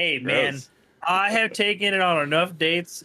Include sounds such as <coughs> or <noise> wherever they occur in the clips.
Hey man, I have taken it on enough dates.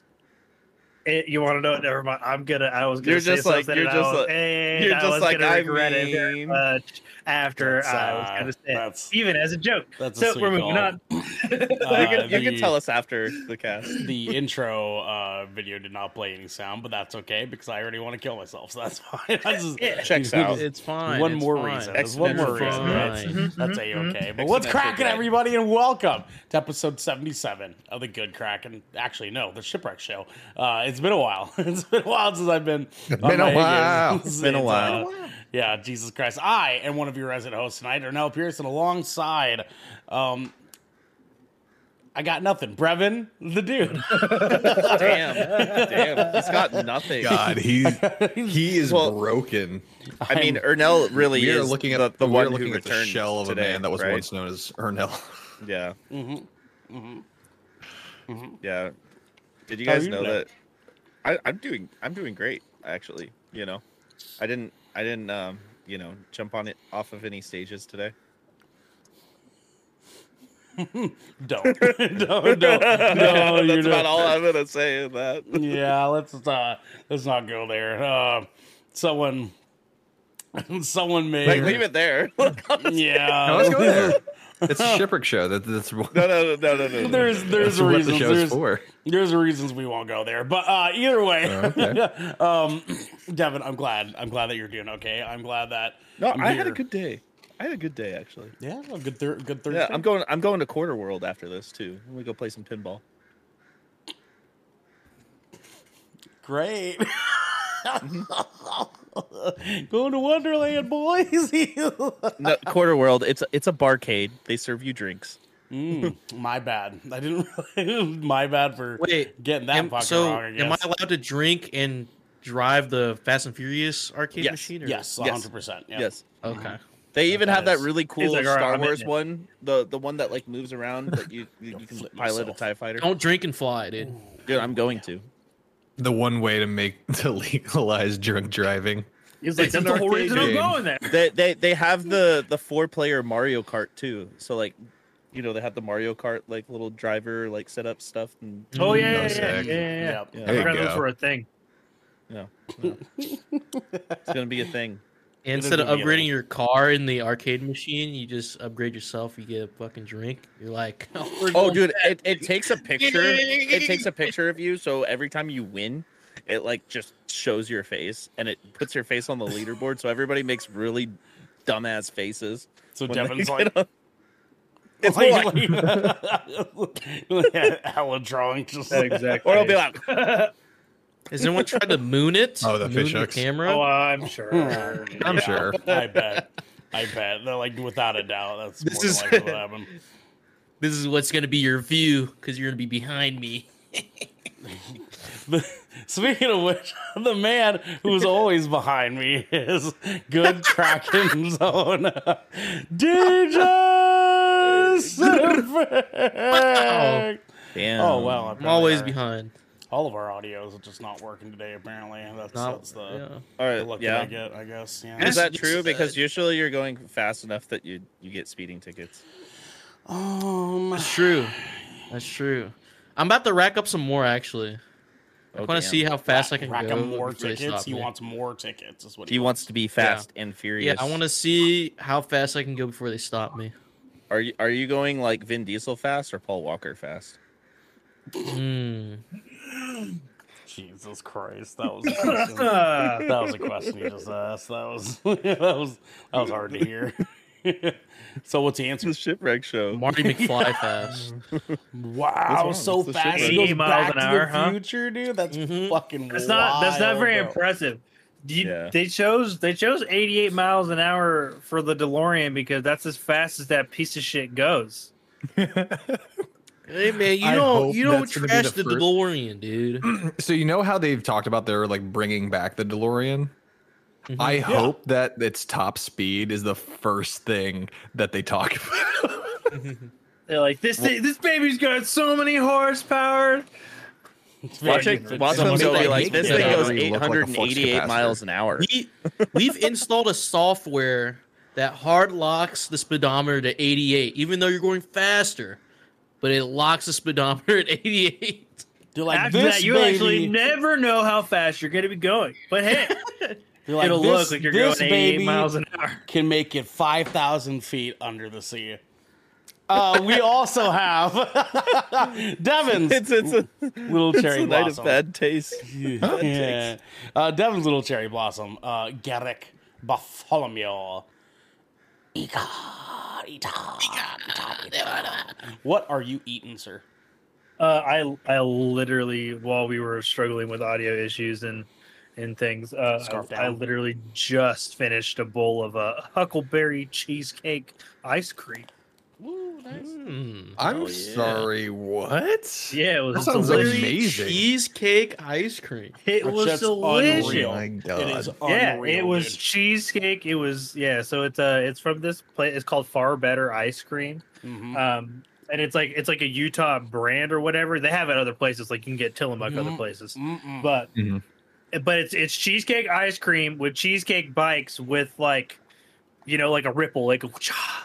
It, you want to know? It? Never mind. I'm gonna. I was gonna You're say just like- something. you're just was, like- and you're I just was like, gonna I regret it very much after That's, I was uh, gonna say it, that's- even as a joke. that's a so sweet we're moving call. on. you <laughs> can, Uh, you can tell us after the cast. the intro uh, video did not play any sound, but that's okay because I already want to kill myself, so that's <laughs> fine. That's just, Yeah. Checks out. It's fine. one it's more fine. reason. There's one more Exponential reason. fine. That's, that's a okay. But what's cracking, everybody, and welcome to episode 77 of the Good Kraken. Actually, no, the Shipwreck Show. Uh, it's been a while. <laughs> it's been a while since I've been. It's on been a my while. <laughs> It's been a uh, while. yeah, Jesus Christ. I am one of your resident hosts tonight, Ernell Pearson, alongside. Um, I got nothing. Brevin, the dude. <laughs> Damn, damn, he's got nothing. God, he he is Well, broken. I mean, Ernell really We are is looking at the, the we one looking who at the shell of today, a man that was right? once known as Ernell. Yeah, Mm-hmm. yeah. Did you guys you know today? that? I, I'm doing. I'm doing great, actually. You know, I didn't. I didn't. Um, you know, jump on it off of any stages today. <laughs> <laughs> don't. don't. Don't. <laughs> No, That's you're about not. all I'm gonna say in that. yeah, let's uh, let's not go there. Uh, someone, someone made. Like, leave it there. Yeah, No, let's go there. It's a shipwreck show. That, that's no, no, no, no, no. no. There's there's that's what reasons. the There's, for. there's reasons we won't go there. But uh, either way, Oh, okay. <laughs> um, Devin, I'm glad. I'm glad that you're doing okay. I'm glad that. No, I'm I had a good day. I had a good day actually. Yeah, a good thir- good Thursday. Yeah, I'm going. I'm going to Quarter World after this too. We go play some pinball. Great. <laughs> <laughs> <laughs> Going to Wonderland, boys. <laughs> No, Quarter World. It's it's a barcade. They serve you drinks. Mm, my bad. I didn't. Really, <laughs> my bad for Wait, getting that am, fucking so wrong. I am I allowed to drink and drive the Fast and Furious arcade Yes. machine? Or? Yes, Yes. 100. percent Yes. Okay. They even have that really cool like, Star I'm Wars one, the the one that like moves around that you you, you can pilot myself. a Tie Fighter. Don't drink and fly, dude. Dude, I'm going to. The one way to make <laughs> to legalize drunk driving. He's like, It's that's the whole arcade reason I'm going there. They they they have the the four player Mario Kart too. So like, you know, they have the Mario Kart like little driver like setup stuff and Oh yeah, yeah, No yeah, sick. yeah, yeah, yeah. Yep. Yeah. I forgot those were a thing. yeah, yeah. it's gonna be a thing. <laughs> Instead of gonna upgrading your car in the arcade machine, you just upgrade yourself. You get a fucking drink. You're like, <laughs> oh, Oh, dude, it, it takes a picture. it takes a <laughs> picture of you, so every time you win, it like just shows your face and it puts your face on the leaderboard, so everybody makes really dumbass faces. So when they Devin's <laughs> get like, on- it's like, more like, like hella drunk, just like- Exactly. or it'll be like, Has anyone tried to moon it? Oh, the moon fish the hooks. camera. Oh, uh, I'm sure. Hmm. <laughs> I'm Yeah, sure. I bet. I bet. They're like without a doubt. That's This more is- than likely what <laughs> happened. This is what's gonna be your view because you're gonna be behind me. <laughs> Speaking of which, the man who's always behind me is good tracking Zone. DJ Symphix. damn. Oh well, I'm always apparently behind. All of our audios are just not working today. Apparently, that's Not, that's the, yeah. All the right, look that I yeah. get. I guess. Yeah. Is that true? Because usually you're going fast enough that you you get speeding tickets. Um. That's true. That's true. I'm about to rack up some more actually. I Oh, want to see how fast I can rack go. him more tickets. He me. wants more tickets. Is what He wants to be fast and furious. Yeah, furious. I want to see how fast I can go before they stop me. Are you are you going like Vin Diesel fast or Paul Walker fast? Hmm. <laughs> Jesus Christ, that was a question. <laughs> that was a question you just asked. That was <laughs> that was that was hard to hear. so what's the answer? The shipwreck show. Marty McFly fast. Wow, wrong? so fast. shit He goes 80 miles an to hour, the huh? future, dude. That's Mhm. fucking. That's not. That's not very bro. impressive. You- Yeah. They chose. They chose 88 miles an hour for the DeLorean because that's as fast as that piece of shit goes. Hey man, you I don't hope you don't that's gonna be trash the the, DeLorean, dude. <clears throat> So you know how they've talked about they're like bringing back the DeLorean. Mhm. I hope that its top speed is the first thing that they talk <laughs> about. They're like this. thing, this baby's got so many horsepower. Watch it. Watch them go be like, this thing goes You look like 888 miles an hour. we we've installed a software that hard locks the speedometer to 88, even though you're going faster. But it locks the speedometer at 88. They're like After this that, you baby. actually never know how fast you're going to be going. But hey, <laughs> They're like, it'll this, look like you're going this 88 baby miles an hour. <laughs> can make it five thousand feet under the sea. Uh, we also have <laughs> Devin's It's it's a, little it's cherry a night blossom. of bad taste. yeah. Uh, Devin's little cherry blossom. Uh, Garrick Bartholomew. What are you eating, sir? Uh, I I literally while we were struggling with audio issues and and things, uh, I, I literally just finished a bowl of uh, huckleberry cheesecake ice cream. Ooh, nice. Mm, I'm hell yeah. sorry. What? Yeah, it was That sounds delicious. amazing. Cheesecake ice cream. It was shit's delicious. unreal. Oh my God. It is Yeah, unreal, it was dude. cheesecake. It was yeah. So it's uh it's from this place. It's called Farr Better Ice Cream. Mhm. Um, and it's like it's like a Utah brand or whatever. They have it other places. Like you can get Tillamook other Mhm. places. Mm-mm. But Mhm. but it's it's cheesecake ice cream with cheesecake bikes with like you know like a ripple like a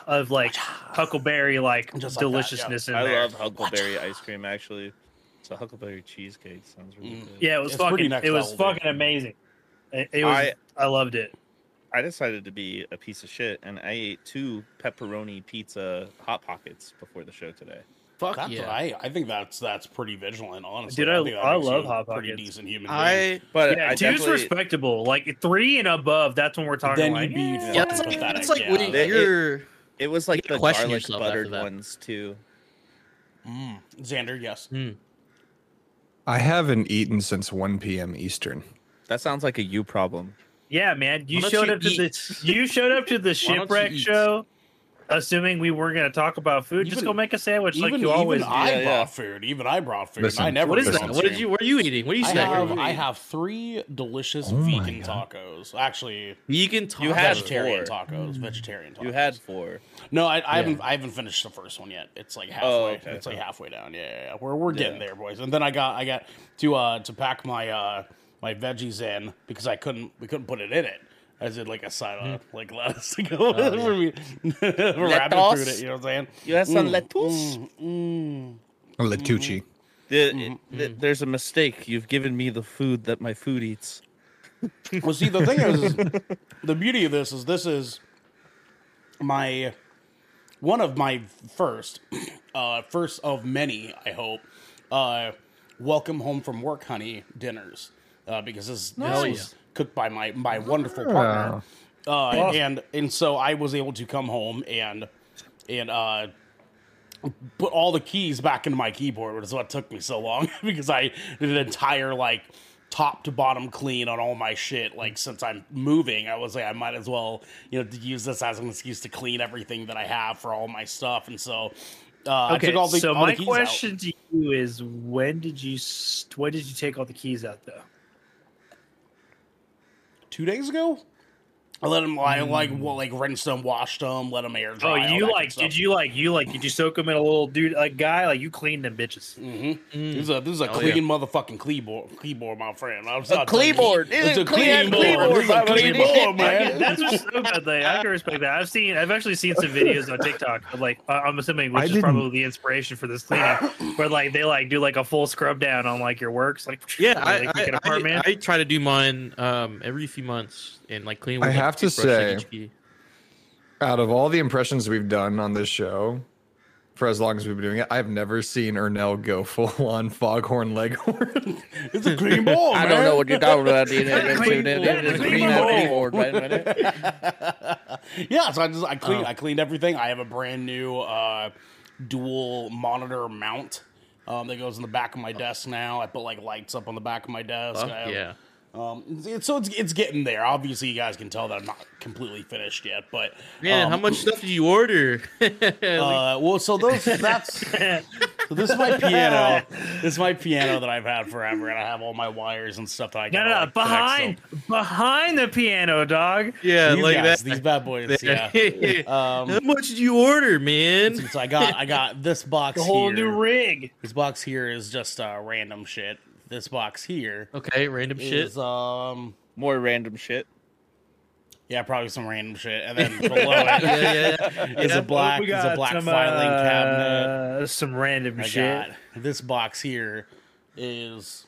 of like huckleberry like Just like that, deliciousness in I there. love huckleberry ice cream. Actually, so huckleberry cheesecake sounds really Mm. good. yeah, it was It's fucking next it was level, dude. fucking amazing. It, it was I- I loved it. I decided to be a piece of shit, and I ate two pepperoni pizza hot pockets before the show today. Fuck That's yeah. I, I think that's that's pretty vigilant, honestly. Dude, I- think that I love you Hot a pretty Pockets. decent human being. I But Yeah, I two's definitely respectable. Like three and above, that's when we're talking Then like you'd be yeah, fucking it's like, pathetic, it's like yeah. when It- you're it was like the question garlic buttered ones too. Mm. Xander, yes. Hmm. I haven't eaten since 1 p.m. Eastern. That sounds like a you problem. yeah, man. You showed you up to the you showed up to the <laughs> Why don't shipwreck eat? show, assuming we weren't going to talk about food. Just go make a sandwich like even you always even do. I Yeah, brought yeah. food. Even I brought food. Listen, I never What is that? what did you? What are you eating? What are you I have? I have three delicious Oh vegan tacos. Actually, vegan tacos. You had vegetarian four. tacos. Vegetarian tacos. You had four. no. I, I haven't. I haven't finished the first one yet. It's like halfway. Oh, okay. It's like halfway down. Yeah, yeah, yeah. We're we're getting Yeah. there, boys. And then I got I got to uh to pack my uh my veggies in because I couldn't we couldn't put it in it. I did like a side of <laughs> like lettuce to go yeah. for me. rabbit Lettuce? it. You know what I'm saying? You had some Mm, lettuce. Mm. Latucci. The- Mm-hmm, th- there's a mistake. You've given me the food that my food eats. <laughs> Well, see, the thing is, is, the beauty of this is this is my one of my first, <clears throat> uh, first of many, I hope, uh, welcome home from work, honey dinners, uh, because this, this Hell was cooked by my my wonderful partner, uh, and and so I was able to come home and and uh, put all the keys back into my keyboard, which is what took me so long <laughs> because I did an entire like top to bottom clean on all my shit. Like since I'm moving, I was like, I might as well you know use this as an excuse to clean everything that I have for all my stuff, and so. Uh, I Okay, took all the, so all the my keys question to you is: When did you st- when did you take all the keys out though? Two days ago. I let them I like well, like mm. rinsed them, washed them, let them air oh, dry. Oh, you like? Did you like? You like? Did you soak them in a little dude like guy? Like you cleaned them bitches? Mm-hmm. Mm. This is a this is a Oh, clean motherfucking keyboard, keyboard, my friend. I'm not keyboard. It's a Clean keyboard. keyboard, This is a somebody. keyboard, man. <laughs> that's what's so good. Like, I can respect that. I've seen. I've actually seen some videos on TikTok. Of, like I'm assuming, which I is didn't- probably the inspiration for this cleaning, where like they like do like a full scrub down on like your works. Like Yeah, <laughs> like, I, make I. I, I try to do mine um, every few months and like clean. With I like, have to say- Out of all the impressions we've done on this show, for as long as we've been doing it, I've never seen Ernell go full on foghorn leghorn. <laughs> It's a clean board, <laughs> I don't know what you're talking about. <laughs> dude. Yeah, It's clean tuned in. board. It's Clean clean board. keyboard, wait a minute. Yeah, so I just I Oh. cleaned I cleaned everything. I have a brand new uh, dual monitor mount um, that goes in the back of my desk now. I put like lights up on the back of my desk. Fuck I have- yeah. Um, it's, so it's it's getting there. Obviously, you guys can tell that I'm not completely finished yet, but Man, um, how much stuff did you order? <laughs> Uh, well, so those that's so this is my piano. This is my piano that I've had forever, and I have all my wires and stuff that I no, got. no, no, behind, behind the piano, dog. yeah, these like guys, that. these bad boys. Yeah. <laughs> how Um, much did you order, man? so I got I got this box The whole here. new rig. This box here is just uh, random shit. This box here Okay, random shit. um More random shit. Yeah, probably some random shit, and then <laughs> below it yeah, yeah, yeah. <laughs> is Yeah. a black is a black some, filing uh, cabinet. Some random I shit. got this box here is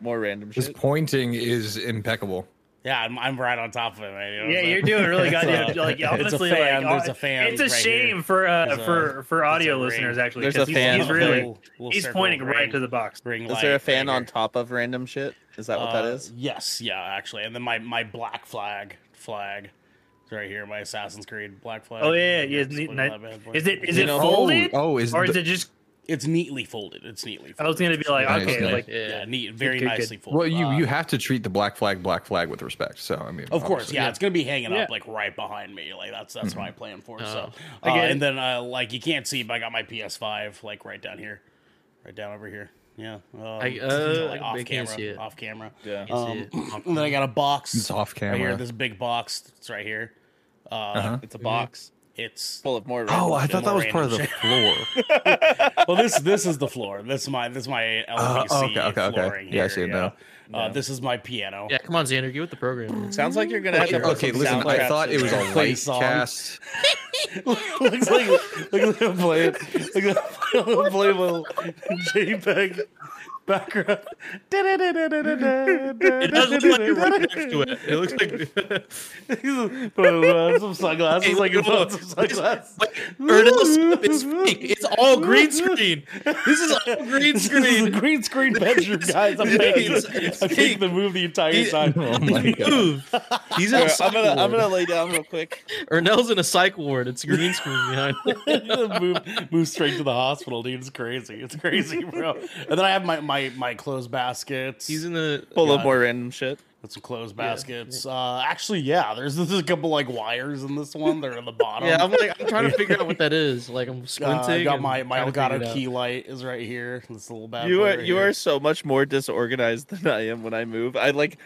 More random His shit. pointing is impeccable. Yeah, I'm, I'm right on top of it, man. You know Yeah, you're doing really good. It's a- like it's a fan, like there's uh, a fan It's a right shame here. for uh a- for for audio there's ring. listeners actually. There's 'cause a he's, fan. he's really Little- little he's pointing ring- right to the box. ring Is there a fan right on top of random shit? Is that what that Uh, is? Yes, yeah, actually, and then my my black flag flag. is Right here, my Assassin's Creed black flag. Oh yeah, yeah. Just Is, it- look at that bad boy. is it is You it know- folded? Oh, is or is the- it just? It's neatly folded. It's neatly. Folded. I was gonna be like, Nice, okay, nice. like yeah, Yeah. neat, very good, good. nicely folded. Well, you Uh, you have to treat the black flag black flag with respect. So I mean, Of course, obviously. yeah, it's gonna be hanging Yeah. up like right behind me. Like that's that's what I plan for. so, I uh, get and then uh, like you can't see, but I got my PS5 like right down here, right down over here. Yeah, um, I- <laughs> uh, like off camera, see it. off camera. Yeah. You see Um, it. and <clears throat> then I got a box. It's off Right here, camera. this big box. It's right here. Uh, Uh-huh. It's a box It's full of more. Oh, I thought that was part of the Random floor. <laughs> well, this this is the floor. This is my this is my LVC Uh, okay, okay, okay. flooring. Yeah, I see it yeah. now. Uh, this is my piano. Yeah, come on, Xander, get with the program. Sounds like you're gonna have to put Okay, listen. I thought it was a Play light song. cast. <laughs> <laughs> looks like look at him play it. Look at him play a little JPEG background. It does look like you're right next to it. It looks like. Put on some sunglasses. Hey, like you look, put on some sunglasses. Wait, Ernest's is fake. It's all green screen. This is all green <laughs> This is a screen. green screen bedroom, guys. I'm making, It's- it's I'm making the move the entire He- time. Oh my god. Move. He's in a Here, psych I'm gonna I'm gonna lay down real quick. Ernell's in a psych ward. It's green screen behind. <laughs> move, move straight to the hospital, dude. It's crazy. It's crazy, bro. And then I have my my my clothes baskets. He's in the. Full of more random shit. With some clothes baskets. Uh, actually, yeah. There's there's <laughs> a couple like wires in this one. They're in the bottom. Yeah, I'm like I'm trying to figure out what that is. Like I'm <laughs> Uh, squinting. I got my my trying to Elgato key light is right here. This little bad You are right you here. are so much more disorganized <laughs> than I am when I move. I like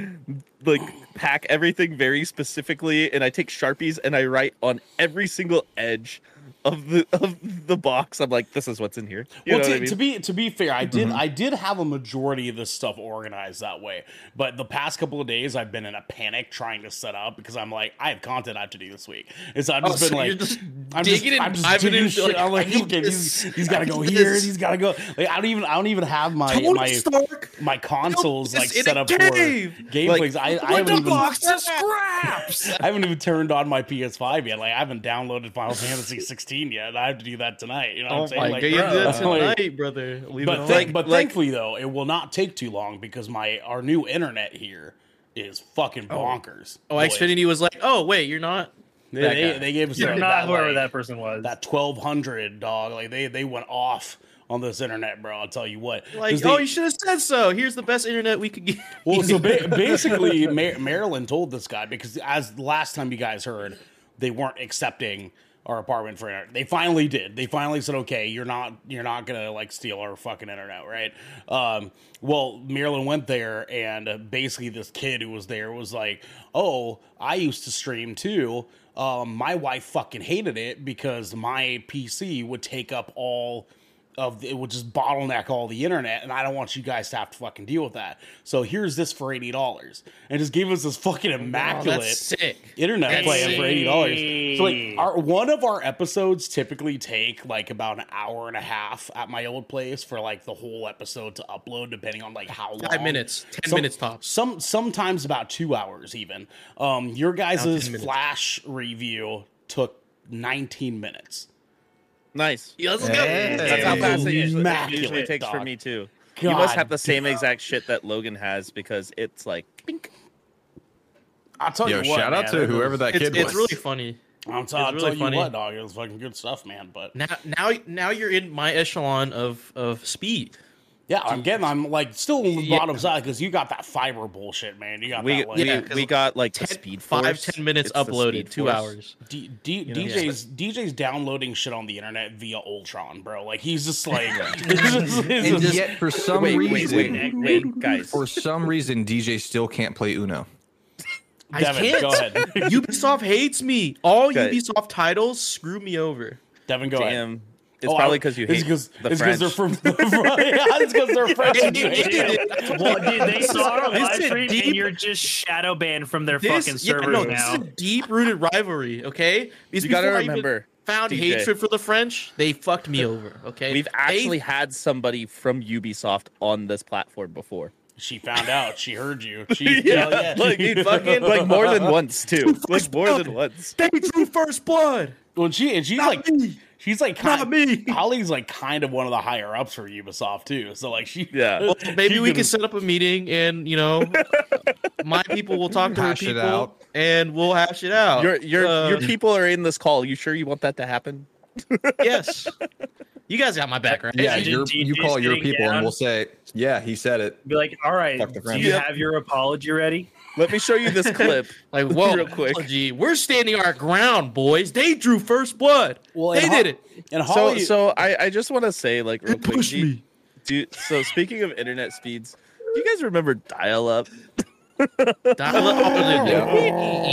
like pack everything very specifically, and I take sharpies and I write on every single edge of the of the box. I'm like, this is what's in here. You well, to, I mean? to be to be fair, I did Mm-hmm. I did have a majority of this stuff organized that way, but the past couple of days I've been in a panic trying to set up because I'm like I have content I have to do this week, and so I've just Oh, been so like just <laughs> I'm just, I'm just diving digging into, shit. like, I'm like, okay, this. he's, he's got to go here. this. He's got to go. Like I don't even I don't even have my Tony my Stark. my consoles like set up for cave. gameplays. I, I haven't even of <laughs> scraps. I haven't even turned on my PS5 yet. Like I haven't downloaded Final Fantasy 16 yet. I have to do that tonight. You know what Oh I'm saying? Like, god, you do like- tonight, brother. Leave but it thank- but like- thankfully though, it will not take too long because my our new internet here is fucking oh. bonkers. Oh, boys. Xfinity was like, oh wait, you're not. They, that they, guy. they gave us You're that, not that, whoever like, that person was. that 1200 dog. Like they they went off on this internet, bro. I'll tell you what. Like, they- oh, you should have said so. Here's the best internet we could get. Well, so ba- <laughs> basically, Mar- Maryland told this guy because as last time you guys heard, they weren't accepting our apartment for internet. They finally did. They finally said, "Okay, you're not you're not gonna like steal our fucking internet, right?" Um, well, Maryland went there, and uh, basically, this kid who was there was like, "Oh, I used to stream too." Um, my wife fucking hated it because my PC would take up all of it would just bottleneck all the internet, and I don't want you guys to have to fucking deal with that. So here's this for eighty dollars, and just gave us this fucking Oh, immaculate sick. internet That's plan for eighty dollars. So like, our one of our episodes typically take like about an hour and a half at my old place for like the whole episode to upload, depending on like how long. Five minutes, ten Some- minutes tops. Some sometimes about two hours even. Um, your guys' flash review took nineteen minutes. Nice. Yeah, let's go. Hey. That's how fast it usually, it usually takes for me too. you must have the same exact shit that Logan has because it's like bink. I'll tell Yo, you what, shout out man, to whoever was- that It's, kid it's was. It's really funny. I'm t- I'll really tell you funny. what, dog. It was fucking good stuff, man. But Now, now, now you're in my echelon of of speed. Yeah, I'm getting. I'm like still on the Yeah. bottom side because you got that fiber bullshit, man. You got We that. Like, we, we got like 10, speed five, force. 10 minutes It's uploaded, two Force. hours. D- D- know, DJ's DJ's downloading shit on the internet via Ultron, bro. Like he's just like, <laughs> he's just- he's And just- yet, for some Wait, wait, reason, wait, wait, guys. for some reason, DJ still can't play Uno. I Devin, can't. go ahead. <laughs> Ubisoft hates me. All Okay. Ubisoft titles screw me over. Devin, go ahead. Damn. It's Oh, probably because you hate It's because the it's because French. they're from. yeah, it's because they're French. and <laughs> <laughs> you Yeah, hate yeah, them. well, dude, they saw our live is stream, deep. and you're just shadow banned from their This, fucking yeah, servers no, this is a deep-rooted rivalry. Okay, Because You gotta before I even remember, found DJ. hatred for the French. They fucked me <laughs> over. Okay, We've They- actually had somebody from Ubisoft on this platform before. She found out. She heard you. She, Yeah, like dude, fucking like more than once too. Like more than once. they drew first blood. When she and she's Not like, me. She's like, Not kind, me. <laughs> Holly's like kind of one of the higher ups for Ubisoft too. So like she, Yeah. <laughs> Well, maybe she we can- can set up a meeting, and you know, <laughs> my people will talk to her Hash it people, out. and we'll hash it out. Your your Uh, your people are in this call. You sure you want that to happen? yes, you guys got my back, right? Yeah, Imagine your, you call your people down. and we'll say, yeah, he said it. Be like, all right, do you Yep. have your apology ready? Let me show you this clip. <laughs> Like, whoa, Real quick. apology. We're standing our ground, boys. They drew first blood. Well, they and did Ho- it. And So Holly, so I I just want to say like real quick. pushed do you- me. do so speaking of internet speeds, do you guys remember dial up? Dial up-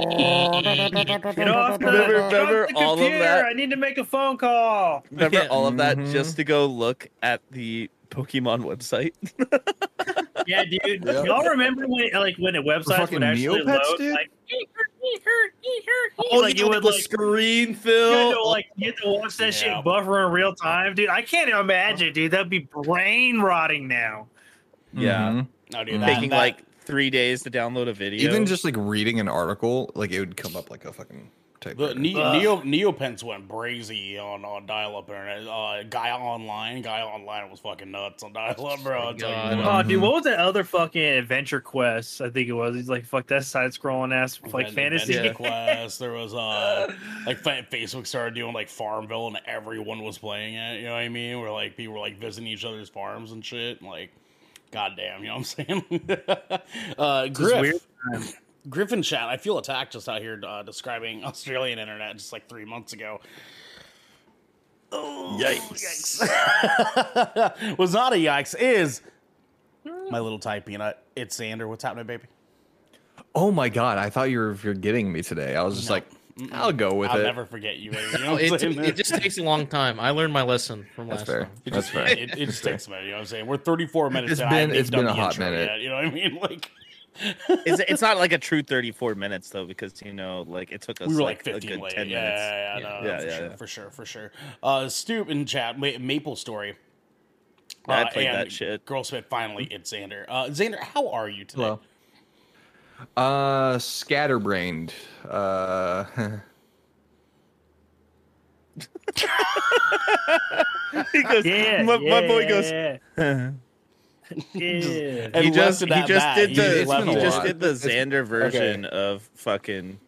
<laughs> Get off the, Remember- remember the all of that? I need to make a phone call. Remember Yeah. all of that Mhm. just to go look at the Pokemon website? <laughs> Yeah, dude. Yeah. Y'all remember when like when a website would actually Neopets, load dude? like he hurt, he hurt, he hurt, Oh, like you it would would the like screen you fill. had to, like you had to watch that Yeah. shit buffer in real time, dude. I can't imagine, dude. That'd be brain rotting now. Yeah. Mhm. no, dude, that, Taking that- like three days to download a video. Even just like reading an article, like it would come up like a fucking type. The ne- Ugh. Neo Neopets went brazy on, on dial up internet. Uh, guy online, guy online was fucking nuts on dial up, bro. I'll tell you what. Oh, dude, what was that other fucking adventure quest? I think it was. He's like, fuck that side scrolling ass like Then fantasy. Adventure Quest. There was uh <laughs> like fa- Facebook started doing like Farmville and everyone was playing it. You know what I mean? Where like people were like visiting each other's farms and shit. and, Like, goddamn, you know what I'm saying? <laughs> uh, Griff, weird Griffin chat. I feel attacked just out here uh, describing <laughs> Australian internet just like three months ago. Oh, Yikes. yikes. <laughs> was not a yikes. Is my little Thai peanut. It's Xander. What's happening, baby? Oh my god, I thought you were forgetting me today. I was just No. like, I'll go with I'll it. never forget you. baby. You know No, it, it just takes a long time. I learned my lesson from That's last fair. time. That's fair. It, it just takes a minute. You know what I'm saying? We're 34 minutes. It's in, I been- haven't it's even been a hot minute. Yet, you know what I mean? <laughs> Like it's, it's not like a true 34 minutes though, because you know, like it took us we were like like, a 15 good late. 10 yeah, minutes. yeah, yeah, Yeah. no, Yeah, for, yeah, sure, yeah. for sure, for sure. Uh, Stoop in chat, Ma- Maple Story. Yeah, I Uh, played and that shit. Girlsmith, finally, it's Xander. Uh, Xander, how are you today? Hello. Uh, scatterbrained. Uh, <laughs> <laughs> he goes, Yeah, my, my boy goes, <laughs> <laughs> yeah. yeah. And he just he just that. did the just left he just did the Xander version of fucking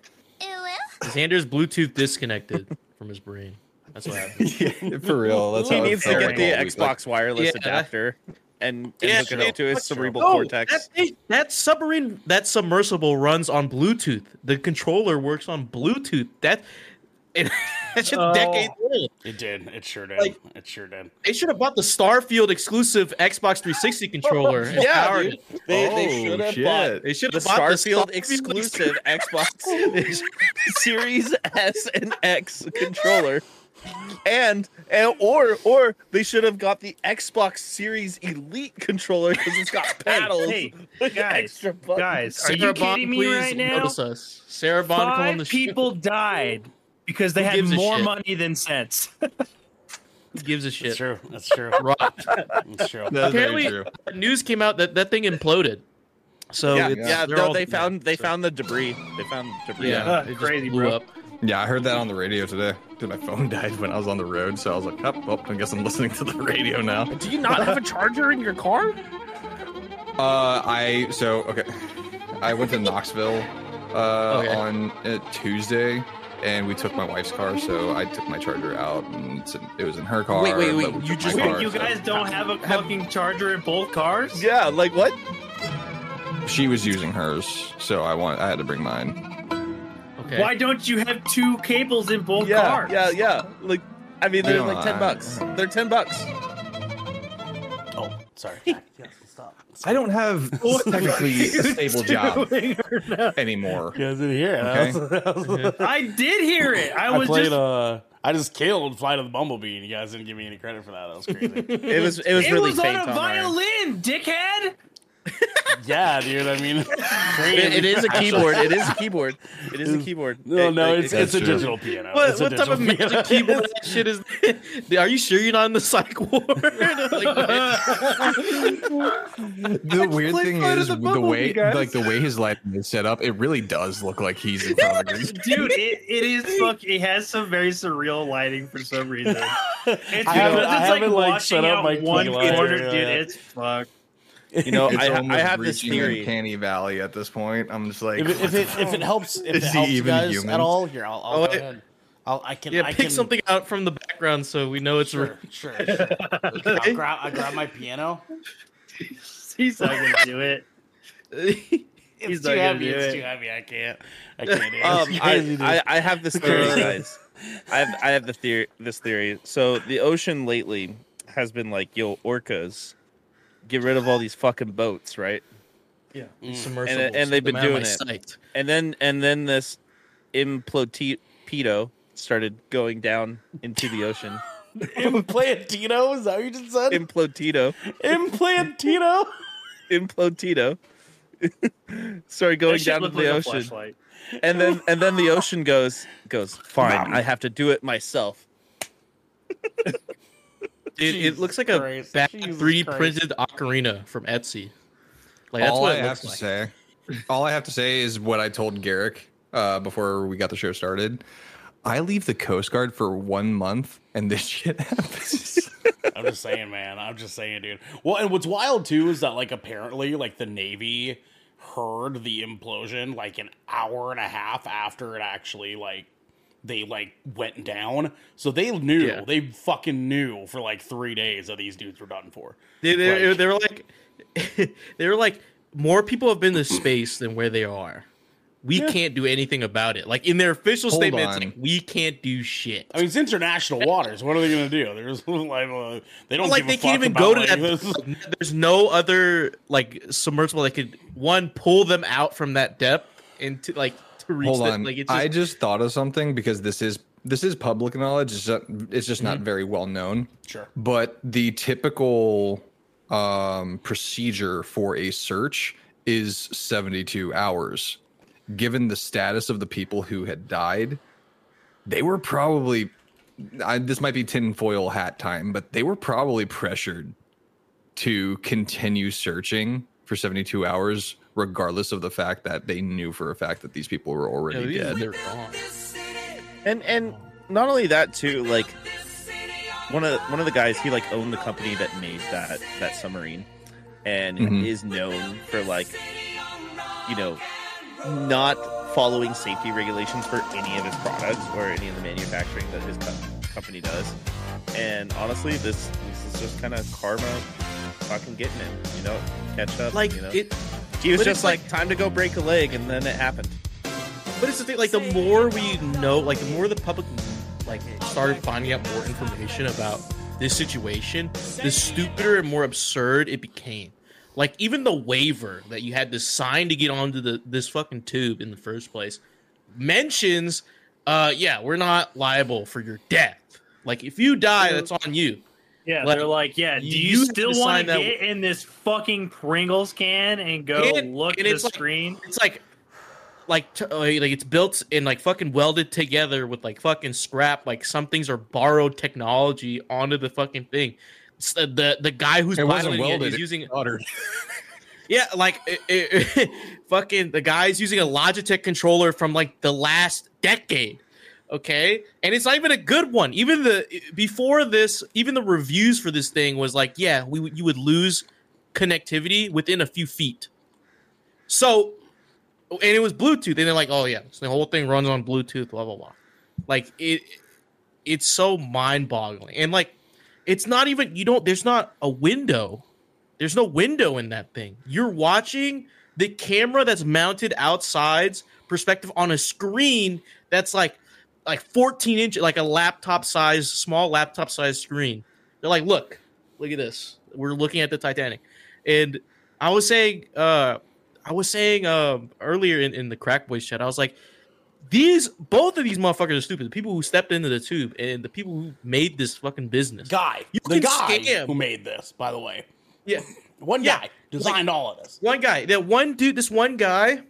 Xander's Bluetooth disconnected from his brain. That's what happened. <laughs> yeah, for real. That's he how it needs to get the all week. Xbox wireless Yeah. adapter and, and Yeah, hook it shit. up to his cerebral No, cortex. That, thing- that submarine, that submersible runs on Bluetooth. The controller works on Bluetooth. That <laughs> it, <laughs> that's just Oh. decades old. It did. It sure did. Like- it sure did. They should have bought the Starfield exclusive Xbox 360 <laughs> controller. Yeah, powered dude. They, Oh, they should have shit. bought They should the bought Starfield the exclusive <laughs> Xbox Series S and X controller. And, and or or they should have got the Xbox Series Elite controller because it's got paddles. hey, with guys, extra buttons. Guys, are Sarah you Bond, kidding me please right now? Notice us. Sarah Bond, come on Five the show. people died because they Who had more money than sense. Who gives a It's shit. true. That's true. <laughs> Right. It's true. That's Apparently, true. news came out that that thing imploded. So yeah, it's, yeah. they're No, all they dead. found they So- found the debris. They found debris. Yeah, it just crazy, blew bro. up. Yeah, I heard that on the radio today. Dude, my phone <laughs> died when I was on the road, so I was like, oh, well, I guess I'm listening to the radio now. Do you not have a charger in your car? Uh, I so okay. I went to Knoxville uh, Okay. on uh, Tuesday, and we took my wife's car. So I took my charger out, and it was in her car. Wait, wait, wait, you just car, you so- guys don't have a fucking charger in both cars? Yeah, like what? She was using hers, so I want. I had to bring mine. Okay. Why don't you have two cables in both Yeah, cars? yeah, yeah. Like, I mean, they're I like ten know. bucks. They're ten bucks. Oh, sorry. <laughs> yes, stop. I don't have <laughs> technically a stable job Doing or not? anymore. You guys didn't hear it. Okay. That was- that was- I did hear it. I I was played just uh I just killed Flight of the Bumblebee, and you guys didn't give me any credit for that. That was crazy. It was it was It really was on a on our- violin, dickhead. <laughs> yeah, dude. I mean, <laughs> It, it is a keyboard. It is a keyboard. It is a keyboard. No, It- no, like, it's it's a true. digital piano. What, It's a type of digital magic piano. keyboard <laughs> that shit is? Are you sure you're not in the psych ward? Like, The weird play thing Flight of is the the, Bumblebee, way, like the way his lighting is set up, it really does look like he's in front of a Dude, it, it is fuck. It has some very surreal lighting for some reason. It's I haven't- it's like haven't, like, washing set up out my one key corner, yeah. dude. It's fuck. You know, I, I have this theory. Uncanny Valley at this point. I'm just like, If it, if it if it helps if <laughs> Is it helps you even guys human? at all, here I'll, I'll Oh, go it- ahead. I'll, I can yeah, I pick can, something out from the background so we know it's Sure, sure, <laughs> sure. I'll grab I grab my piano. He's not gonna do it. <laughs> It's He's too not gonna heavy. It's it. too heavy. I can't. I can't. Um, You guys need to- I, I, I have this theory, guys. I have I have the theory. This theory. So the ocean lately has been like, yo, orcas, get rid of all these fucking boats, right? yeah, Mm. submersibles. and they've been Them out of doing it. sight. And then and then this implotedo started going down into the ocean. <laughs> Implantino? Is that what you just said? Implotito, Implantino? <laughs> implotito, <laughs> started going down into the like ocean. and then and then the ocean goes goes fine i have to do it myself It, it looks like a Christ. 3D Christ. printed ocarina from Etsy. Like that's all what I it have looks to like. say, all I have to say is what I told Garrick uh, before we got the show started. I leave the Coast Guard for one month, and this <laughs> shit happens. I'm just saying, man. I'm just saying, dude. Well, and what's wild too is that like apparently like the Navy heard the implosion like an hour and a half after it actually like they like went down. So they knew, Yeah. they fucking knew for like three days that these dudes were done for. They, they, Like- they were like, <laughs> they were like, more people have been to space than where they are. We can't do anything about it. Like in their official Hold statement, it's like we can't do shit. I mean, it's international waters. What are they gonna do? They're just <laughs> like uh, they don't like give they a can't fuck even go to like, that. this. There's no other like submersible that could one pull them out from that depth into like to <laughs> reach. Hold that- on, Like just, I just thought of something because this is this is public knowledge. It's just, it's just not very well known. Sure. But the typical um, procedure for a search is 72 hours. Given the status of the people who had died, they were probably. I, this might be tinfoil hat time, but they were probably pressured to continue searching for 72 hours, regardless of the fact that they knew for a fact that these people were already these- dead. they're gone. and and not only that too like one of one of the guys he like owned the company that made that that submarine and Mhm. is known for like you know not following safety regulations for any of his products or any of the manufacturing that his co- company does and honestly this this is just kind of karma fucking getting him you know catch up Like you know it, he was but just like, like- time to go break a leg and then it happened But it's the thing, like the more we know, like the more the public like started finding out more information about this situation, the stupider and more absurd it became. Like even the waiver that you had to sign to get onto the this fucking tube in the first place mentions, uh, yeah, we're not liable for your death. Like if you die, that's on you. Yeah, Like, they're like, yeah. Do you you, still want sign to that get in this fucking Pringles can and go And- look and at the like- screen? It's like, like, t- uh, like it's built and like fucking welded together with like fucking scrap. Like some things are borrowed technology onto the fucking thing. It's the the, the guy who's It wasn't welded. is it using soldered. <laughs> yeah, like it, it- <laughs> fucking the guy's using a Logitech controller from like the last decade. Okay, and it's not even a good one. Even the before this, even the reviews for this thing was like, yeah, we you would lose connectivity within a few feet. So, and it was Bluetooth, and they're like, oh yeah, so the whole thing runs on Bluetooth, blah blah blah. Like it, it's so mind boggling, and like, it's not even you don't. There's not a window there's no window in that thing. You're watching the camera that's mounted outside's perspective on a screen that's like like 14 inch, like a laptop size, small laptop size screen. They're like, look, look at this. We're looking at the Titanic. And I was saying, uh, I was saying um, earlier in, in the Crack Boys chat, I was like, these both of these motherfuckers are stupid. The people who stepped into the tube and the people who made this fucking business. Guy, You the guy scam. who made this, by the way, Yeah, one Yeah, guy designed all of this. one guy. That one dude. This one guy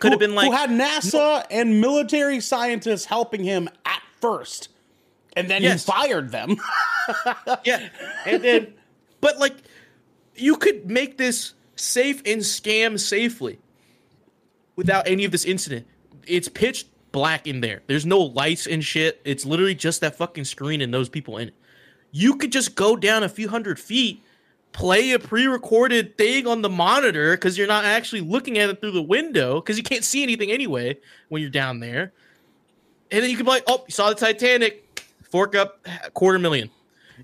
could have been like who had NASA and military scientists helping him at first, and then Yes. he fired them. <laughs> Yeah. And then, but like, you could make this safe and scam safely without any of this incident. It's pitch black in there. There's no lights and shit. It's literally just that fucking screen and those people in it. You could just go down a few hundred feet, play a pre recorded thing on the monitor because you're not actually looking at it through the window because you can't see anything anyway when you're down there. And then you can be like, oh, you saw the Titanic, fork up quarter million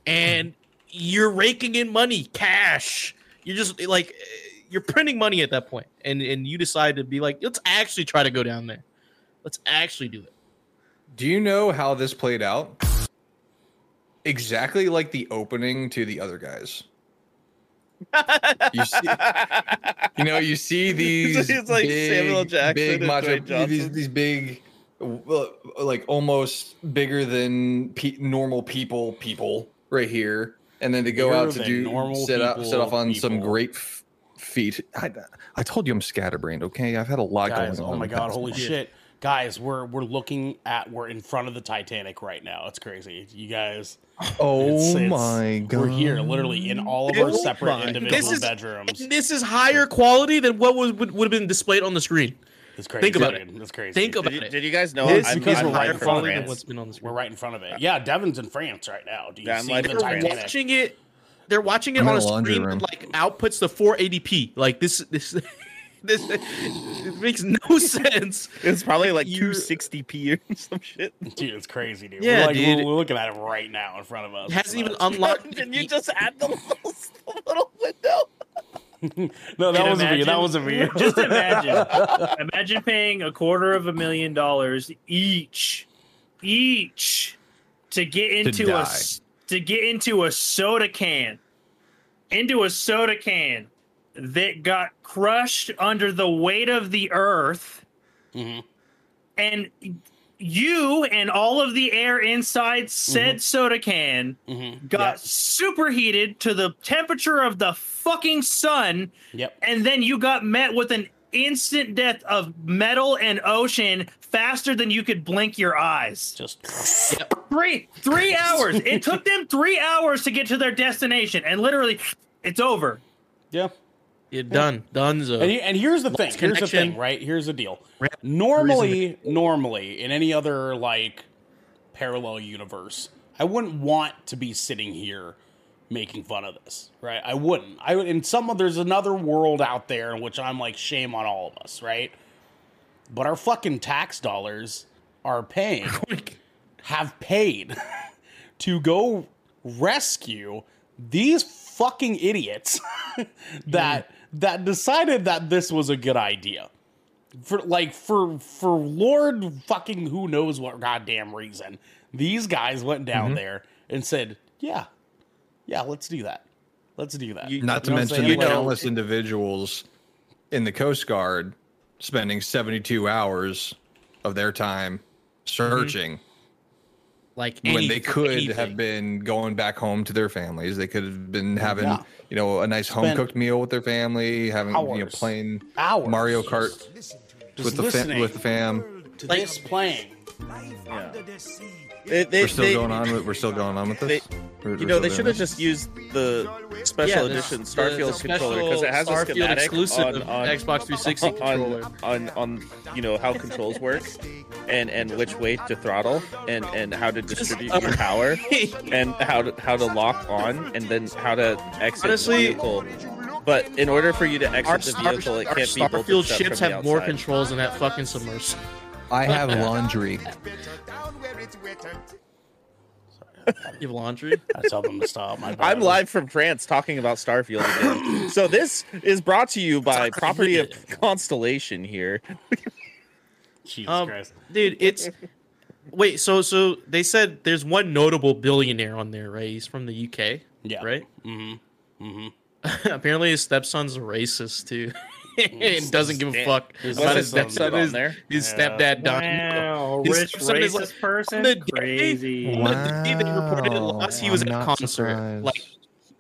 and you're raking in money, cash. You're just like you're printing money at that point, and and you decide to be like, let's actually try to go down there. Let's actually do it. Do you know how this played out? Exactly like the opening to the other guys. You see, you know, you see <laughs> these It's like big, Samuel Jackson big and macho, these, these big, like almost bigger than pe- normal people, people right here, and then to go Bigger out to do normal set up, set off people, on some great f- feet. I, I told you I'm scatterbrained. Okay, I've had a lot Guys, going oh on. oh my god, holy month. shit. Guys, we're we're looking at we're in front of the Titanic right now. It's crazy. You guys Oh it's- it's- my god, We're here literally in all of our Oh separate my- individual This is bedrooms. this is higher quality than what was would, would have been displayed on the screen. It's crazy. Think about dude. It's crazy. Think about Did you, it. did you guys know This I'm, because I'm we're right in front of it. What's been on the screen. We're right in front of it. Yeah, Devin's in France right now. Do you Yeah, see like- the <laughs> They're They're Titanic? watching it. They're watching it I'm on a a screen room. that like outputs the 480p. Like this, this, <laughs> this. It makes no <laughs> sense. It's probably like You're- 260p or some shit. Dude, it's crazy, dude. Yeah, we're, like, dude. We're, we're looking at it right now in front of us. It hasn't even Nuts. unlocked. <laughs> Can you just add the little, <laughs> the little window? no, that wasn't me. That wasn't me. Just imagine. imagine paying a quarter of a million dollars each, each, to get into a to get into a soda can, into a soda can that got crushed under the weight of the earth, Mhm. and you and all of the air inside said soda can Mhm. got superheated to the temperature of the fucking sun Yep. and then you got met with an instant death of metal and ocean faster than you could blink your eyes. Just <laughs> Three three hours. It took them three hours to get to their destination, and literally, it's over. yeah. You're done. Donezo. And, and here's the thing. Lost Here's the thing, right? Here's the deal. Rap- Normally, normally in any other like parallel universe, I wouldn't want to be sitting here making fun of this, right? I wouldn't. I would. In some, there's another world out there in which I'm like, shame on all of us, right? But our fucking tax dollars are paying, <laughs> have paid <laughs> to go rescue these fucking idiots <laughs> that that decided that this was a good idea. For like for for lord fucking who knows what goddamn reason these guys went down mm-hmm. there and said yeah yeah let's do that. Let's do that. You- Not to know mention saying? the Like- countless individuals in the Coast Guard spending 72 hours of their time mm-hmm. searching like when any- they could anything. have been going back home to their families. They could have been having, Yeah. you know, a nice home cooked meal with their family, having, you know, playing Hours. Mario Kart Just with the listening fam- with the fam. to Like- this playing They, they, We're still they- going on with we're still going on with this. <laughs> they- We're- You know, they should have just used the special Yeah, edition the- Starfield the controller because it has a schematic exclusive on, on Xbox 360 <laughs> controller. on, on on you know how controls work and and which way to throttle and and how to distribute uh, your power <laughs> and how to how to lock on and then how to exit Honestly- the vehicle. But in order for you to exit Our, the Star, vehicle, it can't be bolted Starfield ships from the have more controls than that fucking submersible. I have laundry. You have laundry. <laughs> i tell them to stop my bad. I'm live from France talking about Starfield again. so this is brought to you by Property of Constellation here. jesus Um, christ dude, it's wait. So so they said there's one notable billionaire on there, right? He's from the UK, yeah right? mm-hmm <laughs> Apparently his stepson's a racist too. <laughs> <laughs> and doesn't give a fuck His about his is stepson. His, there. his Yeah. stepdad Don. Wow, His rich stepson is racist like, person, the day- crazy. On the day they reported it last, he was I'm at a concert. surprised. Like,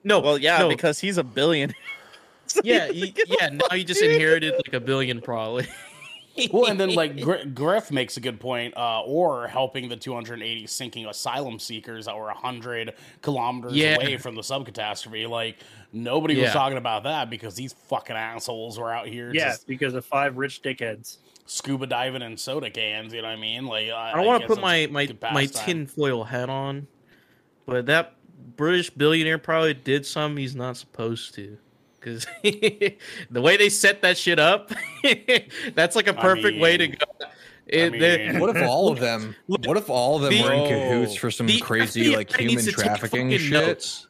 no, Well, yeah, no, because he's a billion. <laughs> yeah, he, yeah. Now he just inherited like a billion, probably. well, and then like <laughs> Gr- Griff makes a good point, uh, or helping the 280 sinking asylum seekers that were 100 kilometers Yeah. away from the subcatastrophe. Like nobody was talking about that because these fucking assholes were out here Yeah, because of five rich dickheads. scuba diving in soda cans. You know what I mean? Like I don't want to put my my my pastime. tinfoil hat on, but that British billionaire probably did something he's not supposed to. Because <laughs> the way they set that shit up, <laughs> that's like a perfect way to go. It, they- mean- What if all of <laughs> them? What if all of them The- were in oh. cahoots for some the crazy like human trafficking fucking shit? notes.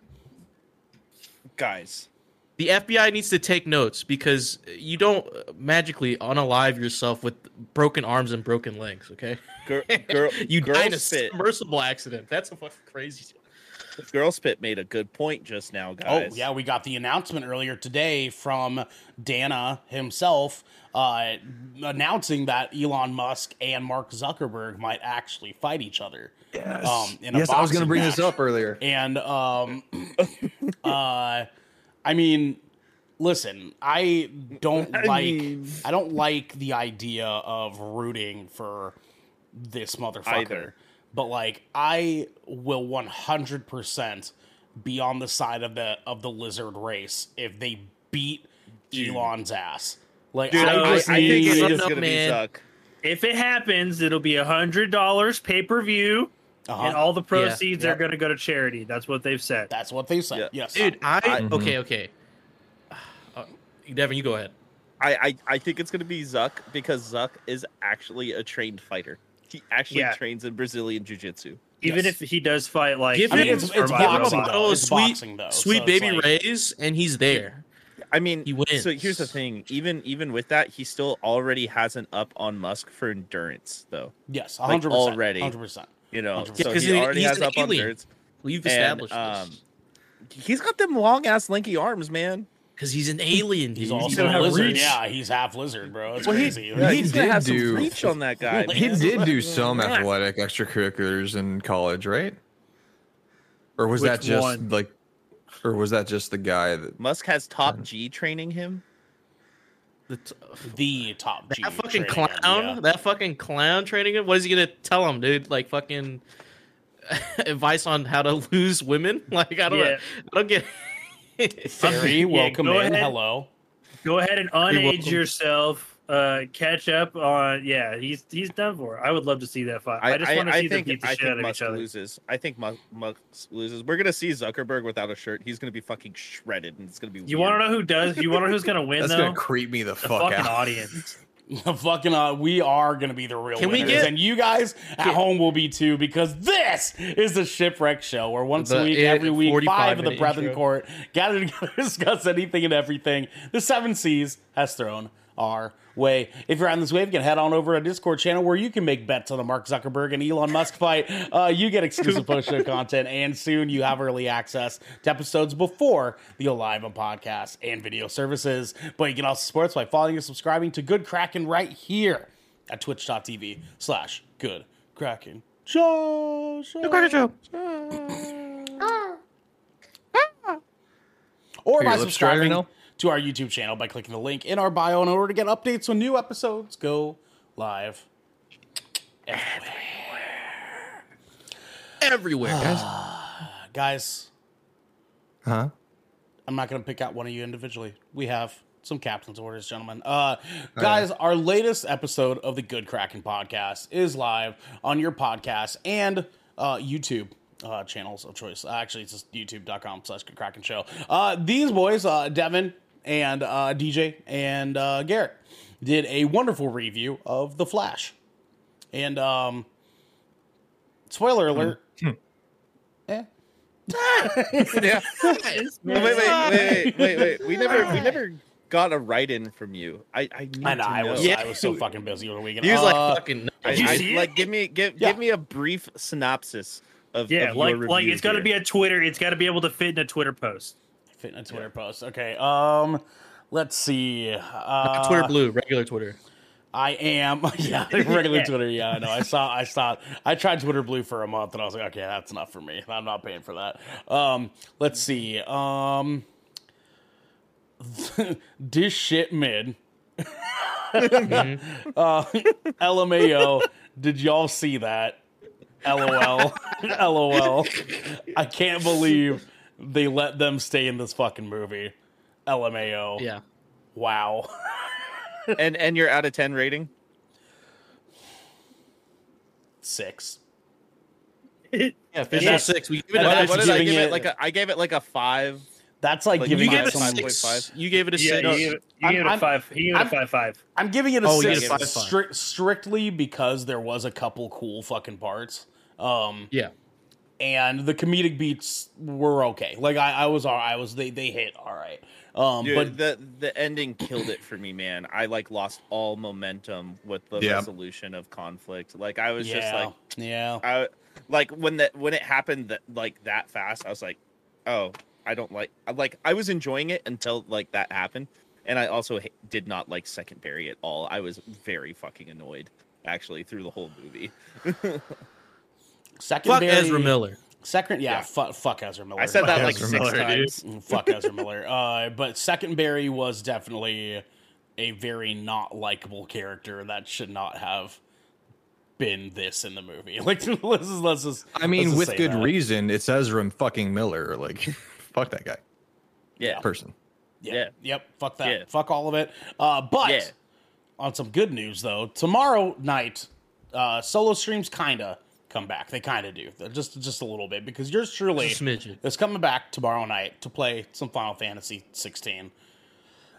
Guys, The FBI needs to take notes because you don't magically unalive yourself with broken arms and broken legs. Okay, girl, <laughs> girl, you girl die in a spit. submersible accident. That's a fucking crazy. Girl spit made a good point just now, guys. Oh yeah, we got the announcement earlier today from Dana himself, uh, announcing that Elon Musk and Mark Zuckerberg might actually fight each other. Yes. Um, yes, I was going to boxing bring this up earlier. And um, <coughs> uh, I mean, listen, I don't <laughs> I like mean- I don't like the idea of rooting for this motherfucker. Either. But like, I will one hundred percent be on the side of the of the lizard race if they beat Elon's ass. Like, Dude, I I, just I think need. it need- is going to be man. If it happens, it'll be a hundred dollars pay per view, Uh-huh. and all the proceeds Yep. are going to go to charity. That's what they've said. That's what they've said. Yeah. Yes, Dude, I, I- okay, okay. Uh, Devin, you go ahead. I, I, I think it's going to be Zuck because Zuck is actually a trained fighter. He actually Yeah. trains in Brazilian Jiu Jitsu. Even Yes. if he does fight like, Give I mean, him- it's, it's blah, blah, boxing though. Oh, It's sweet- boxing though. Sweet so it's baby like- Rays, and he's there. I mean, He wins. so here's the thing. Even even with that, he still already has an up on Musk for endurance, though. Yes, Like, hundred percent already. hundred percent. You know, 100%. so he he- already he's has an up on alien. We've And, established um, this he's got them long ass lanky arms, man. because he's an alien. He's dude. also a lizard. reach. Yeah, he's half lizard, bro. It's Well, he- crazy. Yeah, He he's gonna did have some do- reach on that guy. He man. did do some athletic extracurriculars in college, right? Or was Which that just one? like, or was that just the guy that? Musk has top G training him. The t- the oh, top G that fucking clown, him, yeah. that fucking clown training him. What is he gonna tell him, dude? Like fucking <laughs> advice on how to lose women? <laughs> Like I don't, Yeah. I don't get. Fairy, welcome go in. ahead. Hello. Go ahead and unage yourself. Uh, catch up on. Yeah, he's he's done for. I would love to see that fight. I, just want to see them think, beat the I shit out of Musk each other. loses. I think Musk, Musk loses. We're gonna see Zuckerberg without a shirt. He's gonna be fucking shredded, and it's gonna be. You want to know who does? You want to know who's going to win That's though? gonna creep me the, the fuck fucking out. audience. <laughs> fucking uh, we are gonna be the real Can we winners, get- and you guys at home will be too, because this is the shipwreck show, where once a week, uh, every week, five of the minute Brethren intro. Court gather together to <laughs> discuss anything and everything the Seven Seas has thrown our way. If you're on this wave, you can head on over to a Discord channel where you can make bets on the Mark Zuckerberg and Elon Musk fight. Uh, you get exclusive post show content, and soon you have early access to episodes before the Alive on podcast and video services. But you can also support us by following and subscribing to Good Kraken right here at twitch.tv slash Good Kraken Show. show. Or Are by your lips dry right subscribing now? To our YouTube channel by clicking the link in our bio in order to get updates when new episodes go live. everywhere, Everywhere, guys. <sighs> Guys, Huh? I'm not going to pick out one of you individually. We have some captain's orders, gentlemen. Uh, guys, our latest episode of the Good Kraken podcast is live on your podcast and uh, YouTube. Uh, channels of choice. Uh, actually, it's just youtube.com slash good kraken show. Uh, these boys, uh, Devin and uh, DJ and uh, Garrick, did a wonderful review of The Flash. And um, spoiler alert. Eh. <laughs> Yeah. wait, wait, wait, wait, wait, wait. We never, we never got a write in from you. I, I need I know. to I was, Yeah. I was so fucking busy over the weekend. He was Uh, like fucking. I, Did you I- see it? like, give me, give, Yeah. give me a brief synopsis of Yeah, of like your like it's got to be a Twitter. It's got to be able to fit in a Twitter post. Fit in a Twitter post. Okay. Um, let's see. Uh, Twitter blue, regular Twitter. I am. <laughs> Yeah, <laughs> regular Yeah. Twitter. Yeah, I know. I saw. I saw. I tried Twitter Blue for a month, and I was like, okay, that's enough for me. I'm not paying for that. Um, let's see. Um, <laughs> dish shit mid. uh, LMAO. Did y'all see that? LOL. LOL. I can't believe they let them stay in this fucking movie. LMAO. Yeah. Wow. <laughs> and and your out of ten rating? Six. <laughs> Yeah, official six. We give it a What did I giving give it, it- like a? I gave it like a five. That's like Like, giving you it gave it a some- six. 5.5. You gave it a Yeah, six. you gave it, you I'm- gave it a I'm- five. You gave it a I'm- five five. I'm giving it a Oh, you six it a five. stri- strictly because there was a couple cool fucking parts. Um, Yeah. And the comedic beats were okay. Like I, I was all I was they they hit all right. Um, Dude, but the the ending killed it for me, man. I like lost all momentum with the Yeah. resolution of conflict. Like I was yeah, just like, yeah. I like when that when it happened that like that fast. I was like, oh, I don't like. Like I was enjoying it until like that happened, and I also ha- did not like Second Barry at all. I was very fucking annoyed actually through the whole movie. <laughs> Second Fuck Barry- Ezra Miller. Second, yeah, Yeah. Fuck, fuck Ezra Miller. I said that Fuck like Ezra six Miller, times. Mm, fuck Ezra Miller. Uh, but Secondberry was definitely a very not likable character that should not have been this in the movie. <laughs> Like, let's just, let's just. I let's mean, just with good that. reason. It's Ezra and fucking Miller. Like, <laughs> fuck that guy. Yeah, Person. Yeah. Yeah. Yep. Fuck that. Yeah. Fuck all of it. Uh, but Yeah. on some good news though, tomorrow night, uh, solo streams kinda come back. They kinda do. Just just a little bit because yours truly Just a smidgen. is coming back tomorrow night to play some Final Fantasy 16.